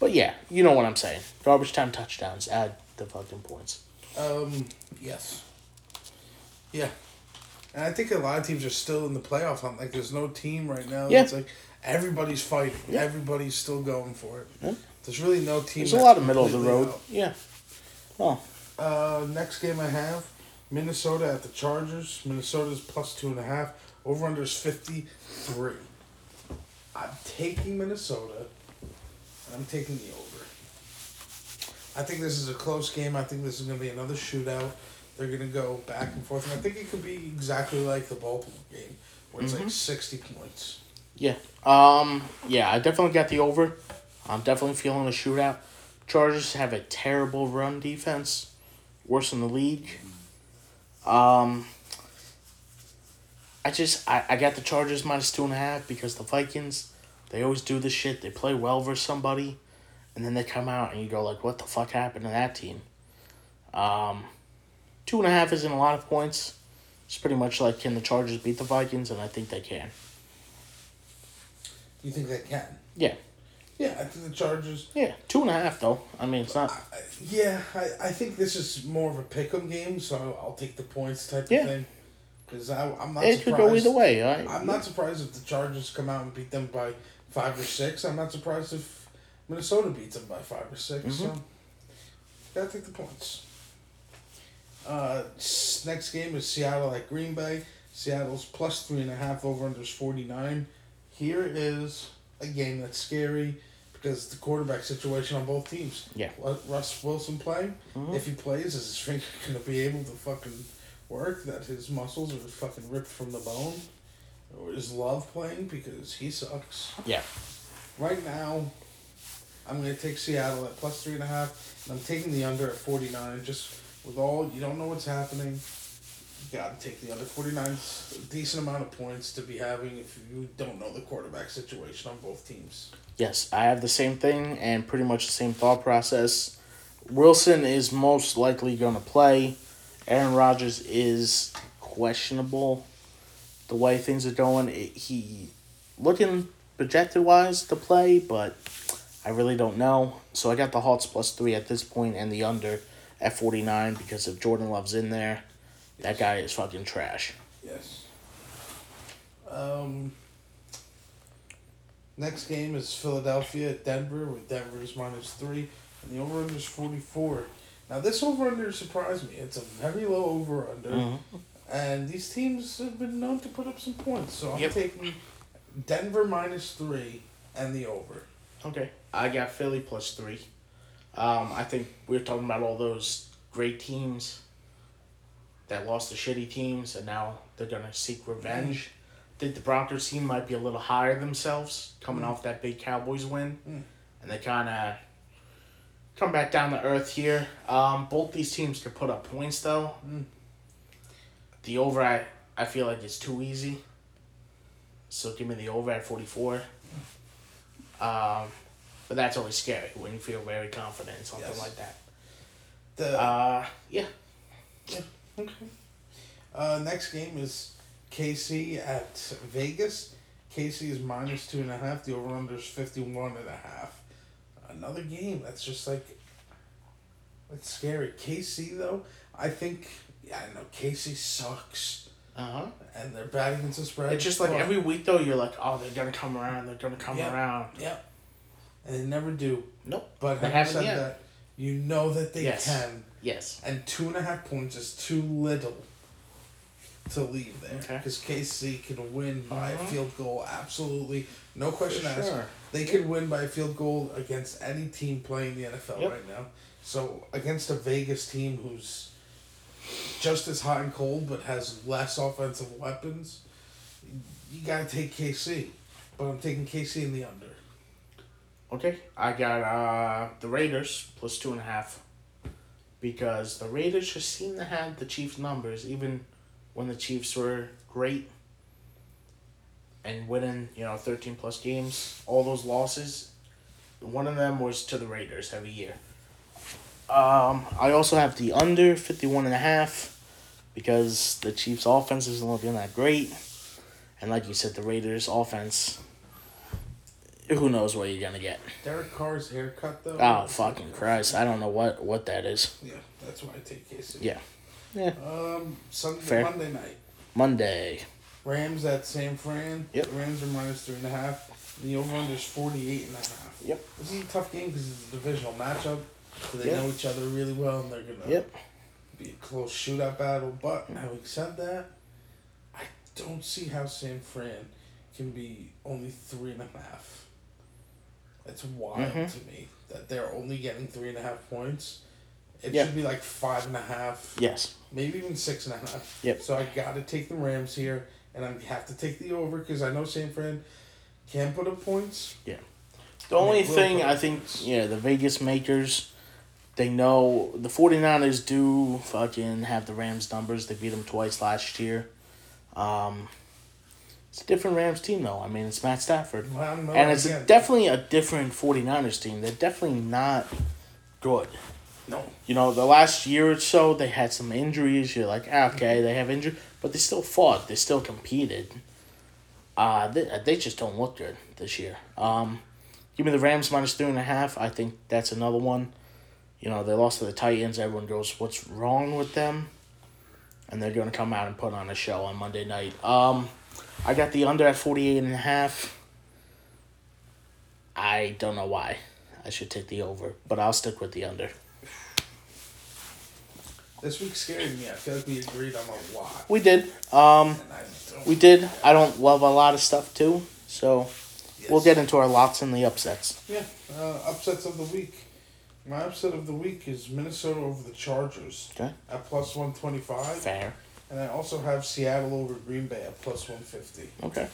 But yeah, you know what I'm saying. Garbage time touchdowns add the fucking points. Um, yes. Yeah. And I think a lot of teams are still in the playoff hunt. Like, there's no team right now. Yeah. It's like everybody's fighting. Yeah. Everybody's still going for it. Yeah. There's really no team. There's a lot of middle of the road. out. Yeah. Oh, Uh, next game I have Minnesota at the Chargers. Minnesota's plus two and a half. Over under is 53. I'm taking Minnesota. And I'm taking the over. I think this is a close game. I think this is going to be another shootout. They're going to go back and forth. And I think it could be exactly like the Baltimore game, where it's like 60 points. Yeah. Um. Yeah, I definitely got the over. I'm definitely feeling a shootout. Chargers have a terrible run defense, worse in the league. Um. I just I, I got the Chargers minus two and a half because the Vikings, they always do this shit. They play well versus somebody, and then they come out and you go like, what the fuck happened to that team? Um, two and a half isn't a lot of points. It's pretty much like can the Chargers beat the Vikings, and I think they can. You think they can? Yeah. Yeah, I think the Chargers. Yeah, two and a half though. I mean, it's not. I- Yeah, I, I think this is more of a pick 'em game, so I'll take the points type Yeah. of thing. Because I'm not. it could go either way. Right? I'm not surprised if the Chargers come out and beat them by five or six. I'm not surprised if Minnesota beats them by five or 6 Mhm. So, gotta take the points. Uh, next game is Seattle at Green Bay. Seattle's plus three and a half over unders forty nine. Here is a game that's scary because the quarterback situation on both teams. Yeah. Let Russ Wilson play. Mhm. If he plays, is his finger gonna be able to fucking work? That his muscles are fucking ripped from the bone. Or is Love playing because he sucks? Yeah. Right now, I'm gonna take Seattle at plus three and a half, and I'm taking the under at forty nine. Just with all you don't know what's happening, you gotta take the under forty nine. A decent amount of points to be having if you don't know the quarterback situation on both teams. Yes, I have the same thing and pretty much the same thought process. Wilson is most likely going to play. Aaron Rodgers is questionable. The way things are going, it, he looking projected wise to play, but I really don't know. So I got the Hawks plus three at this point and the under at forty nine because if Jordan Love's in there, that guy is fucking trash. Yes. Um. Next game is Philadelphia at Denver, with Denver is minus three, and the over under is forty four. Now this over under surprised me. It's a very low over under, Mhm. and these teams have been known to put up some points. So I'm Yep. taking Denver minus three and the over. Okay. I got Philly plus three. Um, I think we are talking about all those great teams that lost to shitty teams and now they're gonna seek revenge. I think the Broncos team might be a little higher themselves coming off that big Cowboys win. Mm. And they kinda come back down to earth here. Um, both these teams could put up points though. Mm. The over I, I feel like it's too easy. So give me the over at forty four. Um, but that's always scary when you feel very confident in something Yes. like that. The Uh, yeah. Okay. Uh, next game is KC at Vegas. KC is minus two and a half. The over under is 51 and a half. Another game that's just like, it's scary. KC, though, I think, yeah, I know KC sucks. Uh huh. And they're bad against the spread. It's just like every week though, you're like, oh, they're gonna come around. They're gonna come Yeah. around. Yep. And they never do. Nope. But They having said yet. that, you know that they Yes. can. Yes. and two and a half points is too little to leave there Okay. because KC can win by a Uh-huh. field goal. Absolutely, no question For asked. sure. They can win by a field goal against any team playing the NFL Yep. right now. So against a Vegas team who's just as hot and cold but has less offensive weapons, you gotta take KC. But I'm taking KC in the under. Okay. I got uh the Raiders plus two and a half. Because the Raiders just seem to have the Chiefs numbers, even when the Chiefs were great and winning, you know, thirteen plus games. All those losses, one of them was to the Raiders every year. Um, I also have the under 51 and a half because the Chiefs offense isn't looking that great. And like you said, the Raiders offense, who knows what you're gonna get. Derek Carr's haircut though. Oh fucking Christ! I don't know what what that is. Yeah, that's why I take KC. Yeah. Yeah. Um, Sunday, Fair. Monday night. Monday. Rams at San Fran. Yep. The Rams are minus three and a half. The over under is 48 and a half. Yep. This is a tough game because it's a divisional matchup. So they Yep. know each other really well and they're going to Yep. be a close shootout battle. But having said that, I don't see how San Fran can be only three and a half. It's wild Mhm. to me that they're only getting three and a half points. It Yeah. should be like five and a half Yes. maybe even six and a half. Yep. So I got to take the Rams here, and I have to take the over because I know San Fran can put up points. Yeah. The only thing I think, yeah, the Vegas makers, they know the 49ers do fucking have the Rams numbers. They beat them twice last year. Um, it's a different Rams team, though. I mean, it's Matt Stafford. Well, no, and it's definitely a different 49ers team. They're definitely not good. no. You know, the last year or so, they had some injuries. You're like, ah, okay, they have injury, but they still fought. They still competed. Uh, they, they just don't look good this year. Um, give me the Rams minus three and a half. I think that's another one. You know, they lost to the Titans. Everyone goes, what's wrong with them? and they're going to come out and put on a show on Monday night. Um, I got the under at 48 and a half. I don't know why. I should take the over, but I'll stick with the under. This week scared me. I feel like we agreed on a lot. We did. Um, And I don't. we did. I don't love a lot of stuff too, so we'll get into our locks and the upsets. Yeah, uh, upsets of the week. My upset of the week is Minnesota over the Chargers Okay. at plus 125. Fair. And I also have Seattle over Green Bay at plus 150. Okay.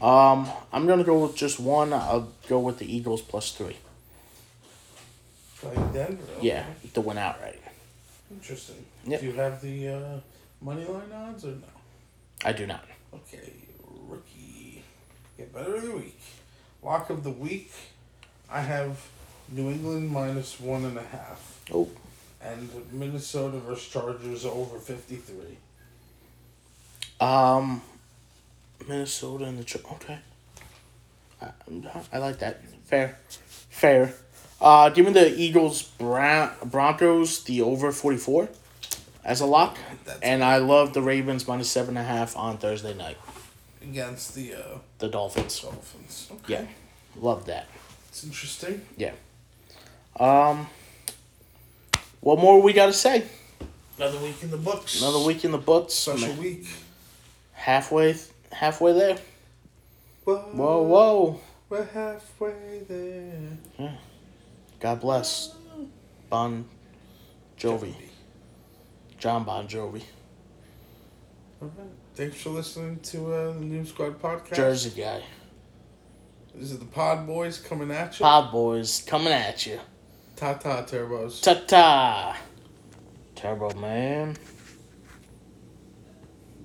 Um, I'm gonna go with just one. I'll go with the Eagles plus three. Playing Denver. okay. Yeah, to win outright. Interesting. Yep. Do you have the uh, money line odds or no? I do not. Okay, rookie. Get better of the week. Lock of the week. I have New England minus one and a half. Oh. And Minnesota versus Chargers over 53. Um, Minnesota and the Ch- okay. I, I like that. Fair, fair. Uh, give me the Eagles Bron- Broncos the over forty four, as a lock, That's and I love the Ravens minus seven and a half on Thursday night. against the uh, The Dolphins. Dolphins. Okay. Yeah, love that. It's interesting. Yeah. Um, what more we got to say? Another week in the books. Another week in the books. Special week. Halfway, halfway there. Whoa, Whoa, whoa. We're halfway there. God bless. Bon Jovi. John Bon Jovi. Thanks for listening to uh, the New Squad podcast. Jersey guy. This is the Pod Boys coming at you. Pod boys coming at you. Ta ta, turbos. Ta ta. Turbo man.